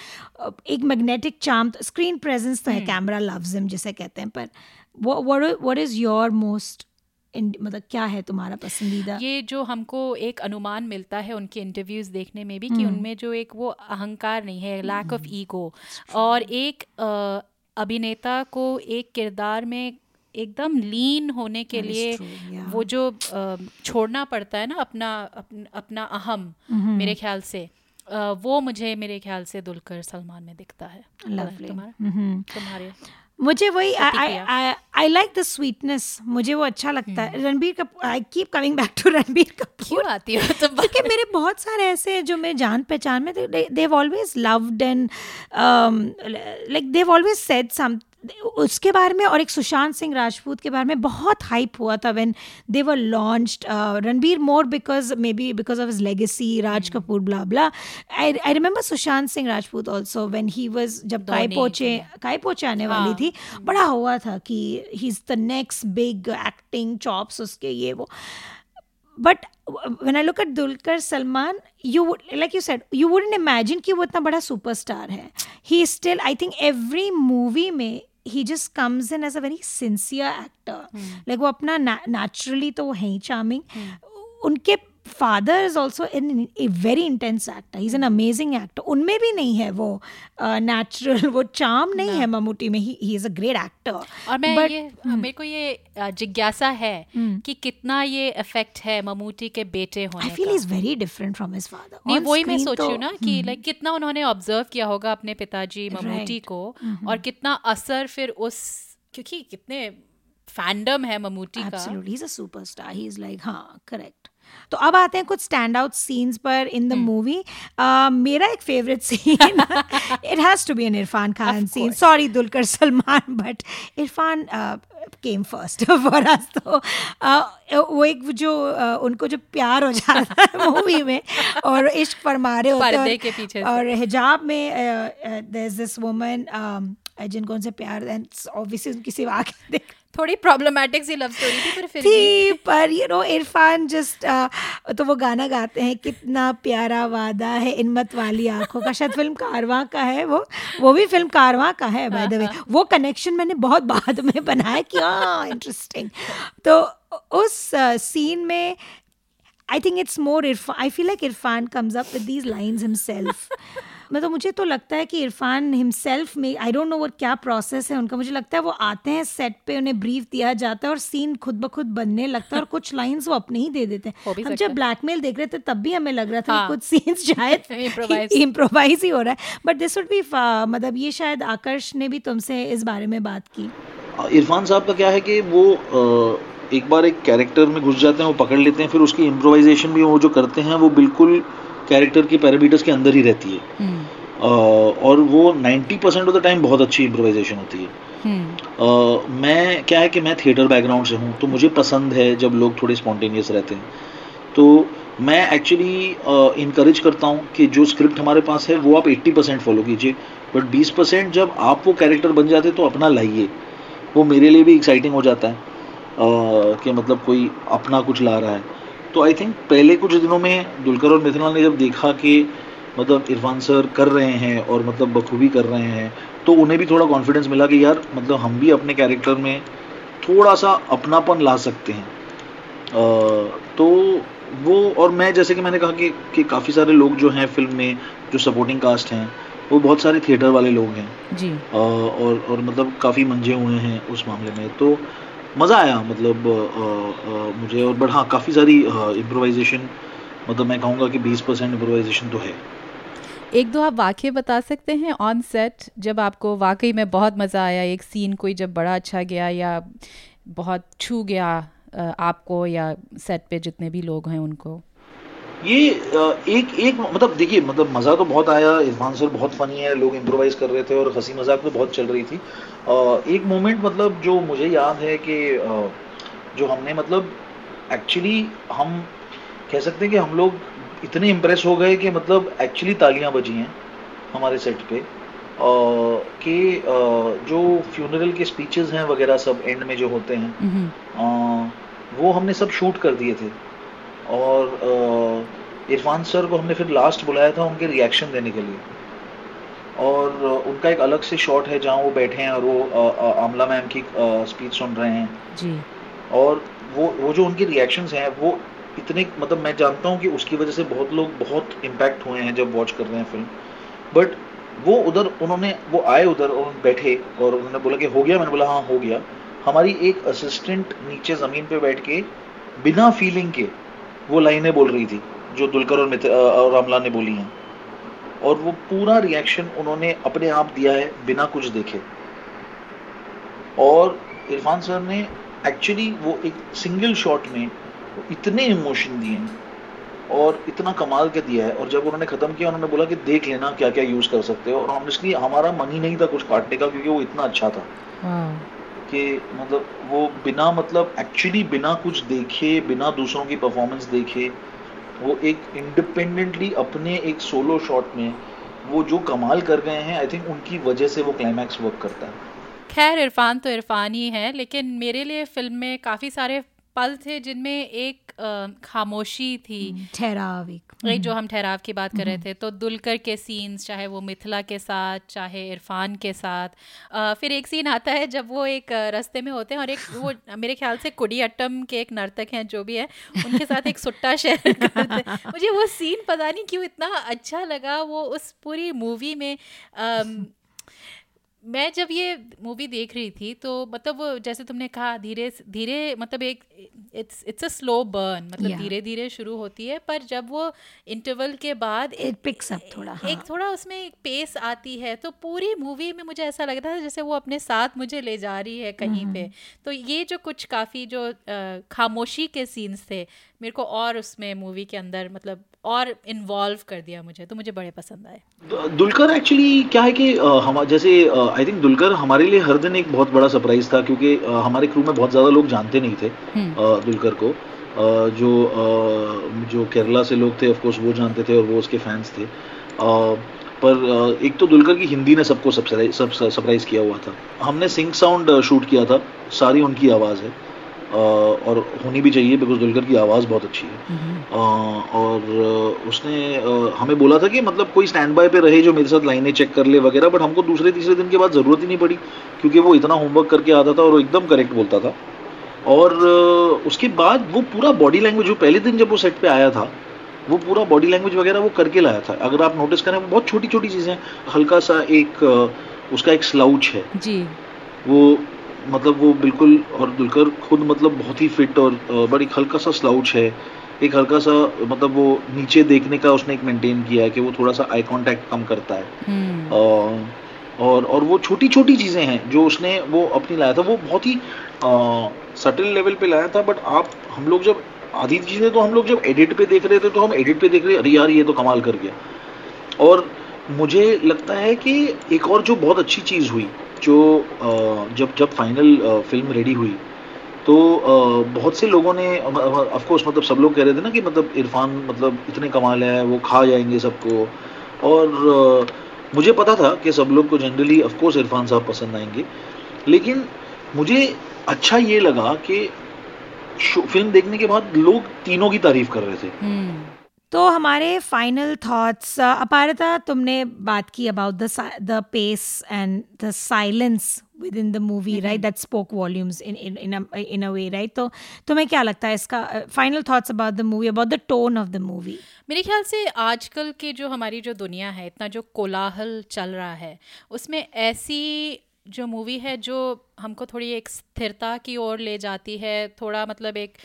एक मैग्नेटिक चार्म स्क्रीन प्रेजेंस तो है कैमरा लव्स हिम जिसे कहते हैं पर व्हाट इज़ योर मोस्ट मतलब क्या है तुम्हारा पसंदीदा ये जो हमको एक अनुमान मिलता है उनके इंटरव्यूज़ देखने में भी हम्म। कि उनमें जो एक वो अहंकार नहीं है लैक ऑफ़ ईगो और एक अभिनेता को एक किरदार में एकदम लीन होने के That लिए true, yeah. वो जो छोड़ना पड़ता है ना अपना अपन, अपना अहम Mhm. मेरे ख्याल से वो मुझे मेरे ख्याल से दुलकर सलमान में दिखता है. तुम्हारा Mhm. तुम्हारे मुझे वही आई लाइक द स्वीटनेस मुझे वो अच्छा लगता है। Ranbir Kapoor I keep coming back to Ranbir Kapoor. आती है तो क्योंकि मेरे बहुत सारे ऐसे हैं जो मैं जान पहचान में Dev always loved and like Dev always said some उसके बारे में और एक सुशांत सिंह राजपूत के बारे में बहुत हाइप हुआ था when they were launched Ranbir more because maybe because of his legacy Raj Kapoor blah blah I I remember Sushant Singh Rajput also when he was जब काय पोचे काय पोचे आने वाली हाँ। थी बड़ा हुआ था कि he is the next big acting chops उसके ये वो but when I look at Dulkar Salman, you would like you said, you wouldn't imagine कि वो इतना बड़ा superstar है. He is still, I think, every movie में he just comes in as a very sincere actor. Like वो अपना naturally तो वो है ही charming. उनके father is also in a very intense actor is an amazing actor उनमें भी नहीं है वो नेचुरल वो चार्म नहीं है ममूटी में. He he is a great actor और मैं But- ये मेरे को ये जिज्ञासा है कि कितना ये इफ़ेक्ट है ममूटी के बेटे होने I feel is very different from his father नहीं वही मैं सोच रही हूँ ना कि लाइक कितना उन्होंने ऑब्ज़र्व किया होगा अपने पिताजी ममूटी Right. को और कितना असर फिर उस क्योंकि कितने फैंडम है ममूटी का। Absolutely, he's a superstar. He's like, हाँ, correct. तो अब आते हैं कुछ स्टैंड आउट सीन्स पर इन द मूवी मेरा एक favourite scene it has to be an Irrfan Khan scene sorry Dulquer Salmaan but Irrfan came first for us तो uh, वो एक जो uh, उनको जो प्यार हो जाता है मूवी में और इश्क फरमा होते हैं और- के पीछे और हिजाब में देयर इज़ दिस वुमन जिनको उनसे प्यार ऑब्वियसली उनकी सिवा के देख थोड़ी प्रॉब्लमेटिक सी लव स्टोरी थी पर फिर भी। थी पर यू नो इरफान जस्ट तो वो गाना गाते हैं कितना प्यारा वादा है इनमत वाली आँखों का। शायद फ़िल्म कारवां का है वो वो भी फ़िल्म कारवां का है बाय द वे वो कनेक्शन मैंने बहुत बाद में बनाया कि हाँ इंटरेस्टिंग तो उस सीन uh, में I think it's more Irrfan I feel like Irrfan comes up with these lines himself मतलब मुझे तो लगता है कि इरफान हिमसेल्फ में आई डोंट नो वो क्या प्रोसेस है उनका मुझे लगता है वो आते हैं सेट पे उन्हें ब्रीफ दिया जाता है और सीन खुद ब खुद बनने लगता है और कुछ लाइंस वो अपने ही दे देते हैं। हम जब ब्लैकमेल देख रहे थे तब भी हमें लग रहा था हाँ। कुछ सीन्स शायद इम्प्रोवाइज ही हो रहा है। बट दिस वुड बी मतलब ये शायद आकर्ष ने भी तुमसे इस बारे में बात की। इरफान साहब का क्या है कि वो एक बार एक कैरेक्टर में घुस जाते हैं वो पकड़ लेते हैं फिर उसकी इम्प्रोवाइजेशन भी वो जो करते हैं वो बिल्कुल कैरेक्टर के पैरामीटर्स के अंदर ही रहती है। और वो 90 परसेंट ऑफ़ द टाइम बहुत अच्छी इम्प्रोवाइजेशन होती है। अ, मैं क्या है कि मैं थिएटर बैकग्राउंड से हूँ तो मुझे पसंद है जब लोग थोड़े स्पॉन्टेनियस रहते हैं। तो मैं एक्चुअली इनकरेज करता हूँ कि जो स्क्रिप्ट हमारे पास है वो आप 80 परसेंट फॉलो कीजिए। बट 20 परसेंट जब आप वो कैरेक्टर बन जाते तो अपना लाइए। वो मेरे लिए भी एक्साइटिंग हो जाता है। कि मतलब कोई अपना कुछ ला रहा है। तो आई थिंक पहले कुछ दिनों में दुलकर और मिथिलाल ने जब देखा कि मतलब इरफान सर कर रहे हैं और मतलब बखूबी कर रहे हैं तो उन्हें भी थोड़ा कॉन्फिडेंस मिला कि यार मतलब हम भी अपने कैरेक्टर में थोड़ा सा अपनापन ला सकते हैं। अ, तो वो और मैं जैसे कि मैंने कहा कि, कि काफ़ी सारे लोग जो हैं फ़िल्म में जो सपोर्टिंग कास्ट हैं वो बहुत सारे थिएटर वाले लोग हैं। जी। अ, और और मतलब काफ़ी मंजे हुए हैं उस मामले में तो मज़ा आया मतलब अ, अ, मुझे और बट हाँ काफ़ी सारी इम्प्रोवाइजेशन मतलब मैं कहूँगा कि 20 परसेंट इम्प्रोवाइजेशन तो है। एक दो आप वाक्य बता सकते हैं ऑन सेट जब आपको वाकई में बहुत मज़ा आया एक सीन कोई जब बड़ा अच्छा गया या बहुत छू गया आपको या सेट पे जितने भी लोग हैं उनको? ये एक एक मतलब देखिए मतलब मज़ा तो बहुत आया इरफान सर बहुत फनी है लोग इम्प्रोवाइज कर रहे थे और हँसी मज़ाक तो बहुत चल रही थी। एक मोमेंट मतलब जो मुझे याद है कि जो हमने मतलब एक्चुअली हम कह सकते हैं कि हम लोग इतने इम्प्रेस हो गए कि मतलब एक्चुअली तालियाँ बजी हैं हमारे सेट पे। कि जो फ्यूनरल के स्पीचेस हैं वगैरह सब एंड में जो होते हैं अ, वो हमने सब शूट कर दिए थे। और इरफान सर को हमने फिर लास्ट बुलाया था उनके रिएक्शन देने के लिए। और उनका एक अलग से शॉट है जहाँ वो बैठे हैं और वो आमला मैम की स्पीच सुन रहे हैं। जी। और वो वो जो उनकी रिएक्शंस हैं वो इतने मतलब मैं जानता हूँ कि उसकी वजह से बहुत लोग बहुत इम्पैक्ट हुए हैं जब वॉच कर रहे हैं फ़िल्म बट वो उधर उन्होंने वो आए उधर और बैठे और उन्होंने बोला कि हो गया? मैंने बोला हाँ हो गया। हमारी एक असिस्टेंट नीचे ज़मीन पे बैठ के बिना फीलिंग के वो लाइनें बोल रही थी जो दुलकर और मित्र और अमला ने बोली हैं। और वो पूरा रिएक्शन उन्होंने अपने आप दिया है बिना कुछ देखे। और इरफान सर ने एक्चुअली वो एक सिंगल शॉट में इतने इमोशन दिए और इतना कमाल के दिया है। और जब उन्होंने ख़त्म किया उन्होंने बोला कि देख लेना क्या क्या यूज़ कर सकते हो। और ऑनेस्टली हमारा मन ही नहीं था कुछ काटने का क्योंकि वो इतना अच्छा था। कि मतलब वो बिना मतलब एक्चुअली बिना कुछ देखे बिना दूसरों की परफॉर्मेंस देखे वो एक इंडिपेंडेंटली अपने एक सोलो शॉट में वो जो कमाल कर गए हैं आई थिंक उनकी वजह से वो क्लाइमैक्स वर्क करता है। खैर, इरफान तो इरफान ही है, लेकिन मेरे लिए फ़िल्म में काफ़ी सारे पल थे जिनमें एक खामोशी थी। ठहराव एक। जो हम ठहराव की बात कर रहे थे तो दुलकर के सीन्स चाहे वो मिथिला के साथ चाहे इरफान के साथ फिर एक सीन आता है जब वो एक रास्ते में होते हैं और एक वो मेरे ख्याल से कुडियट्टम के एक नर्तक हैं जो भी है उनके साथ एक सुट्टा शेयर करते हैं। मुझे वो सीन पता नहीं क्यों इतना अच्छा लगा वो उस पूरी मूवी में मैं जब ये मूवी देख रही थी तो मतलब जैसे तुमने कहा धीरे धीरे मतलब एक it's it's a slow burn मतलब Yeah. धीरे धीरे शुरू होती है पर जब वो इंटरवल के बाद इट पिक्स अप थोड़ा हाँ. एक थोड़ा उसमें एक पेस आती है तो पूरी मूवी में मुझे ऐसा लगता था जैसे वो अपने साथ मुझे ले जा रही है कहीं mm. पे तो ये जो कुछ काफ़ी जो खामोशी के सीन्स थे मेरे को और उसमें मूवी के अंदर मतलब और इन्वॉल्व कर दिया मुझे तो मुझे बड़े पसंद आए। दुलकर एक्चुअली क्या है कि हम जैसे आई थिंक दुलकर हमारे लिए हर दिन एक बहुत बड़ा सरप्राइज़ था क्योंकि हमारे क्रू में बहुत ज़्यादा लोग जानते नहीं थे दुलकर को। जो जो केरला से लोग थे ऑफ़ कोर्स वो जानते थे और वो उसके फैंस थे। पर एक तो दुलकर की हिंदी ने सबको सरप्राइज़ किया हुआ था। हमने सिंग साउंड शूट किया था सारी उनकी आवाज़ है। और होनी भी चाहिए बिकॉज़ दुलकर की आवाज़ बहुत अच्छी है। अ, और उसने हमें बोला था कि मतलब कोई स्टैंड बाय पे रहे जो मेरे साथ लाइनें चेक कर ले वगैरह बट हमको दूसरे तीसरे दिन के बाद ज़रूरत ही नहीं पड़ी क्योंकि वो इतना होमवर्क करके आता था और वो एकदम करेक्ट बोलता था। और उसके बाद वो पूरा बॉडी लैंग्वेज जो पहले दिन जब वो सेट पे आया था वो पूरा बॉडी लैंग्वेज वगैरह वो करके लाया था। अगर आप नोटिस करें वो बहुत छोटी छोटी चीज़ें हल्का सा एक उसका एक स्लाउच है। जी। वो मतलब वो बिल्कुल और दुलकर खुद मतलब बहुत ही फिट और बड़ा एक हल्का सा स्लाउच है। एक हल्का सा मतलब वो नीचे देखने का उसने एक मेंटेन किया है कि वो थोड़ा सा आई कांटेक्ट कम करता है। अ, और और वो छोटी छोटी चीज़ें हैं जो उसने वो अपनी लाया था। वो बहुत ही सटल लेवल पे लाया था बट आप हम लोग जब आधी चीज़ें तो हम लोग जब एडिट पे देख रहे थे तो हम एडिट पे देख रहे अरे यार ये तो कमाल कर गया। और मुझे लगता है कि एक और जो बहुत अच्छी चीज़ हुई जो जब जब फाइनल फ़िल्म रेडी हुई तो बहुत से लोगों ने ऑफ़ कोर्स मतलब सब लोग कह रहे थे ना कि मतलब इरफान मतलब इतने कमाल है, वो खा जाएँगे सबको। और मुझे पता था कि सब लोग को जनरली ऑफ़ कोर्स इरफान साहब पसंद आएँगे। लेकिन मुझे अच्छा ये लगा कि फ़िल्म देखने के बाद लोग तीनों की तारीफ़ कर रहे थे। तो हमारे फाइनल थॉट्स अपारता तुमने बात की about the the pace and the silence within the movie right that spoke volumes in in in a way right तो तुम्हें क्या लगता है इसका final thoughts about the movie about the tone of the movie मेरे ख्याल से आजकल की जो हमारी जो दुनिया है इतना जो कोलाहल चल रहा है उसमें ऐसी जो मूवी है जो हमको थोड़ी एक स्थिरता की ओर ले जाती है थोड़ा मतलब एक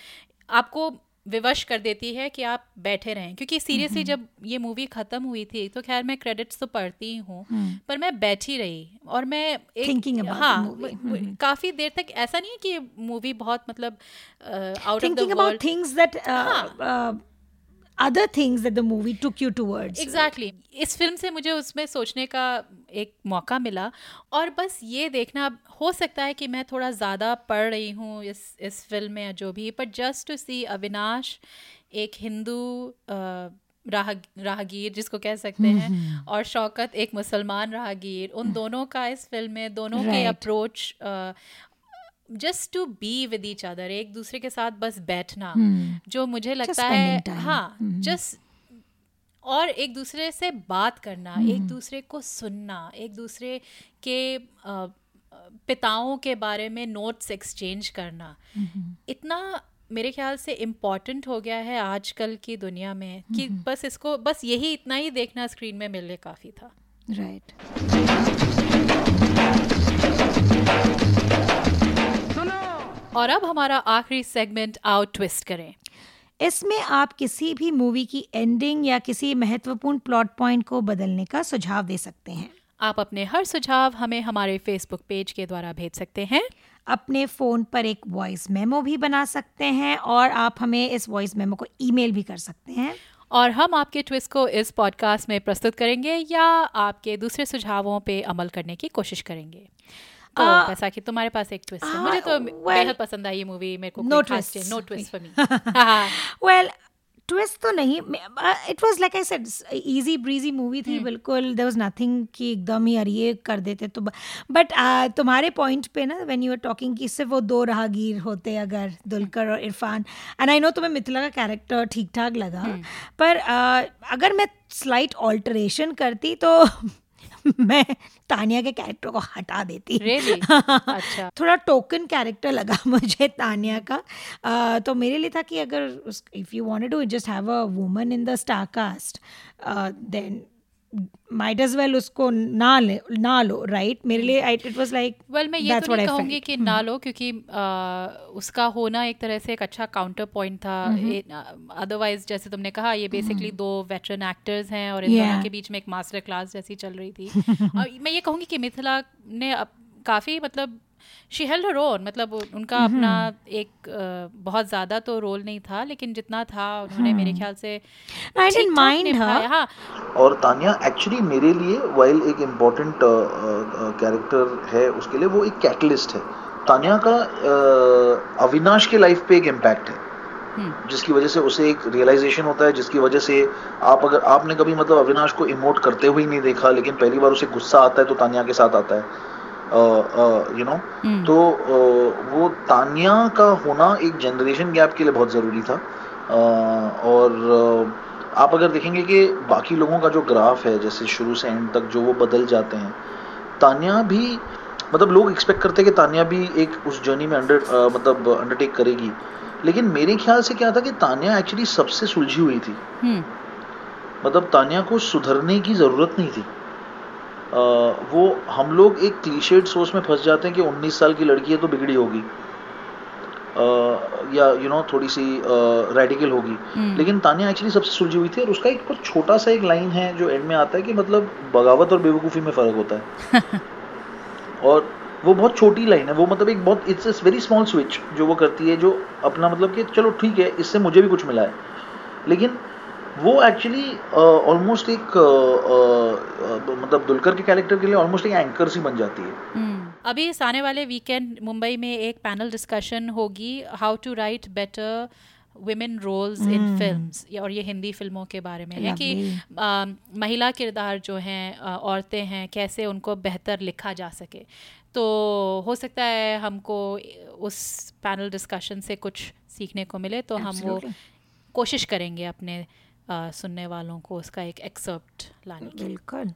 आपको विवश कर देती है कि आप बैठे रहें। क्योंकि सीरियसली जब ये मूवी ख़त्म हुई थी तो खैर मैं क्रेडिट्स तो पढ़ती ही हूँ पर मैं बैठी रही और मैं एक Thinking हाँ काफ़ी देर तक ऐसा नहीं है कि मूवी बहुत मतलब out of other things that the movie took you towards. Exactly. इस फ़िल्म से मुझे उसमें सोचने का एक मौका मिला और बस ये देखना हो सकता है कि मैं थोड़ा ज़्यादा पढ़ रही हूँ इस इस फ़िल्म में जो भी पर जस्ट टू सी अविनाश एक हिंदू राह राहगीर जिसको कह सकते हैं और शौकत एक मुसलमान राहगीर उन दोनों का इस फ़िल्म में दोनों के approach just to be with each other एक दूसरे के साथ बस बैठना hmm. जो मुझे लगता है हाँ जस्ट hmm. और एक दूसरे से बात करना hmm. एक दूसरे को सुनना एक दूसरे के अ, पिताओं के बारे में नोट्स एक्सचेंज करना। इतना मेरे ख्याल से इंपॉर्टेंट हो गया है आजकल की दुनिया में कि बस इसको बस यही इतना ही देखना स्क्रीन में मिलने काफ़ी था। राइट right और अब हमारा आखिरी सेगमेंट आउट ट्विस्ट करें। इसमें आप किसी भी मूवी की एंडिंग या किसी महत्वपूर्ण प्लॉट पॉइंट को बदलने का सुझाव दे सकते हैं। आप अपने हर सुझाव हमें हमारे फेसबुक पेज के द्वारा भेज सकते हैं। अपने फ़ोन पर एक वॉइस मेमो भी बना सकते हैं और आप हमें इस वॉइस मेमो को ईमेल भी कर सकते हैं। और हम आपके ट्विस्ट को इस पॉडकास्ट में प्रस्तुत करेंगे या आपके दूसरे सुझावों पे अमल करने की कोशिश करेंगे। तो कि तुम्हारे पास एक ट्विस्ट है। मुझे तो बेहद पसंद आई ये मूवी मेरे को खास twists. No twist for me well twist तो नहीं it was like I said easy breezy movie थी बिल्कुल देयर वाज नथिंग कि एकदम ही अरे कर देते तो बट तुम्हारे पॉइंट पे ना व्हेन यू आर टॉकिंग कि सिर्फ़ वो दो राहगीर होते अगर दुलकर और इरफान एंड आई नो तुम्हें मिथिला का कैरेक्टर ठीक ठाक लगा पर uh, अगर मैं स्लाइट ऑल्टरेशन करती तो मैं तानिया के कैरेक्टर को हटा देती Really? अच्छा। थोड़ा टोकन कैरेक्टर लगा मुझे तानिया का आ, तो मेरे लिए था कि अगर if you wanted to just have a woman in the star cast then might as well उसको ना ले ना लो राइट मेरे लिए इट वाज लाइक वेल मैं ये तो नहीं कहूँगी कि ना लो क्योंकि आ, उसका होना एक तरह से एक अच्छा काउंटर पॉइंट था अदरवाइज़ जैसे तुमने कहा ये बेसिकली दो वेटरन एक्टर्स हैं और इन Yeah. दोनों के बीच में एक मास्टर क्लास जैसी चल रही थी और मैं ये कहूँगी कि मिथिला ने काफ़ी मतलब शी हेल्ड हर ओन मतलब उनका अपना एक अ, बहुत ज़्यादा तो रोल नहीं था लेकिन जितना था उन्होंने मेरे ख्याल से I didn't ठीक-ठाक mind her. निभाया। हाँ। और तानिया एक्चुअली मेरे लिए वाइल एक इंपॉर्टेंट कैरेक्टर है उसके लिए वो एक कैटलिस्ट है। तानिया का अविनाश के लाइफ पे एक इम्पैक्ट है। जिसकी वजह से उसे एक रियलाइजेशन होता है जिसकी वजह से आप अगर आपने कभी मतलब अविनाश को इमोट करते हुए नहीं देखा लेकिन पहली बार उसे गुस्सा आता है तो तानिया के साथ आता है। यू नो तो अ, वो तानिया का होना एक जनरेशन गैप के लिए बहुत ज़रूरी था। और आप अगर देखेंगे कि बाकी लोगों का जो ग्राफ है जैसे शुरू से एंड तक जो वो बदल जाते हैं तानिया भी मतलब लोग एक्सपेक्ट करते हैं कि तानिया भी एक उस जर्नी में अंडर मतलब अंडरटेक करेगी। लेकिन मेरे ख्याल से क्या था कि तानिया एक्चुअली सबसे सुलझी हुई थी। हम्म। मतलब तानिया को सुधरने की ज़रूरत नहीं थी। वो हम लोग एक क्लीशेड सोच में फंस जाते हैं कि 19 साल की लड़की है तो बिगड़ी होगी। या यू you नो know, थोड़ी सी रेडिकल होगी। लेकिन तानिया एक्चुअली सबसे सुलझी हुई थी और उसका एक बहुत छोटा सा एक लाइन है जो एंड में आता है कि मतलब बगावत और बेवकूफ़ी में फ़र्क होता है। और वो बहुत छोटी लाइन है वो मतलब एक बहुत it's it's very small switch जो वो करती है जो अपना मतलब कि चलो ठीक है इससे मुझे भी कुछ मिला है। लेकिन वो एक्चुअली ऑलमोस्ट एक अ, अ, अ, मतलब दुलकर के कैरेक्टर के लिए ऑलमोस्ट एक एंकर सी बन जाती है। हम्म, अभी इस आने वाले वीकेंड मुंबई में एक पैनल डिस्कशन होगी how to write better women roles in films और ये हिंदी फ़िल्मों के बारे में है कि आ, महिला किरदार जो हैं आ, औरतें हैं कैसे उनको बेहतर लिखा जा सके। तो हो सकता है हमको उस पैनल डिस्कशन से कुछ सीखने को मिले तो Absolutely. हम वो कोशिश करेंगे अपने सुनने वालों को उसका एक एक्सेप्ट लाने की बिल्कुल।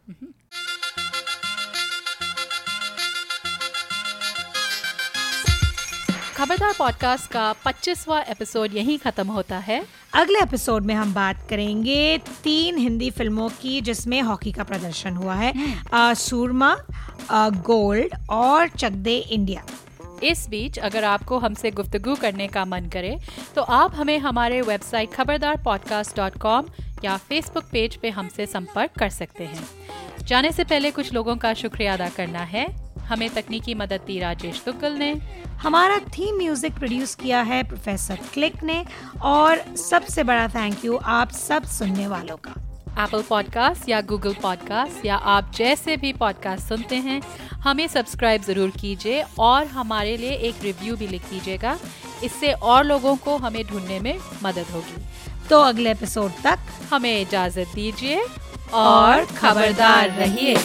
खबरदार पॉडकास्ट का 25वां एपिसोड यहीं ख़त्म होता है। अगले एपिसोड में हम बात करेंगे तीन हिंदी फ़िल्मों की जिसमें हॉकी का प्रदर्शन हुआ है। अ, सूरमा गोल्ड और चक दे इंडिया। इस बीच अगर आपको हमसे गुफ्तगू करने का मन करे तो आप हमें हमारे website Khabardar podcast dot com या फेसबुक पेज पे हमसे संपर्क कर सकते हैं। जाने से पहले कुछ लोगों का शुक्रिया अदा करना है। हमें तकनीकी मदद दी राजेश तुगल ने। हमारा थीम म्यूज़िक प्रोड्यूस किया है प्रोफेसर क्लिक ने। और सबसे बड़ा थैंक यू आप सब सुनने वालों का। एप्पल पॉडकास्ट या गूगल पॉडकास्ट या आप जैसे भी पॉडकास्ट सुनते हैं हमें सब्सक्राइब ज़रूर कीजिए और हमारे लिए एक रिव्यू भी लिख दीजिएगा इससे और लोगों को हमें ढूँढने में मदद होगी तो अगले एपिसोड तक हमें इजाज़त दीजिए और खबरदार। रहिए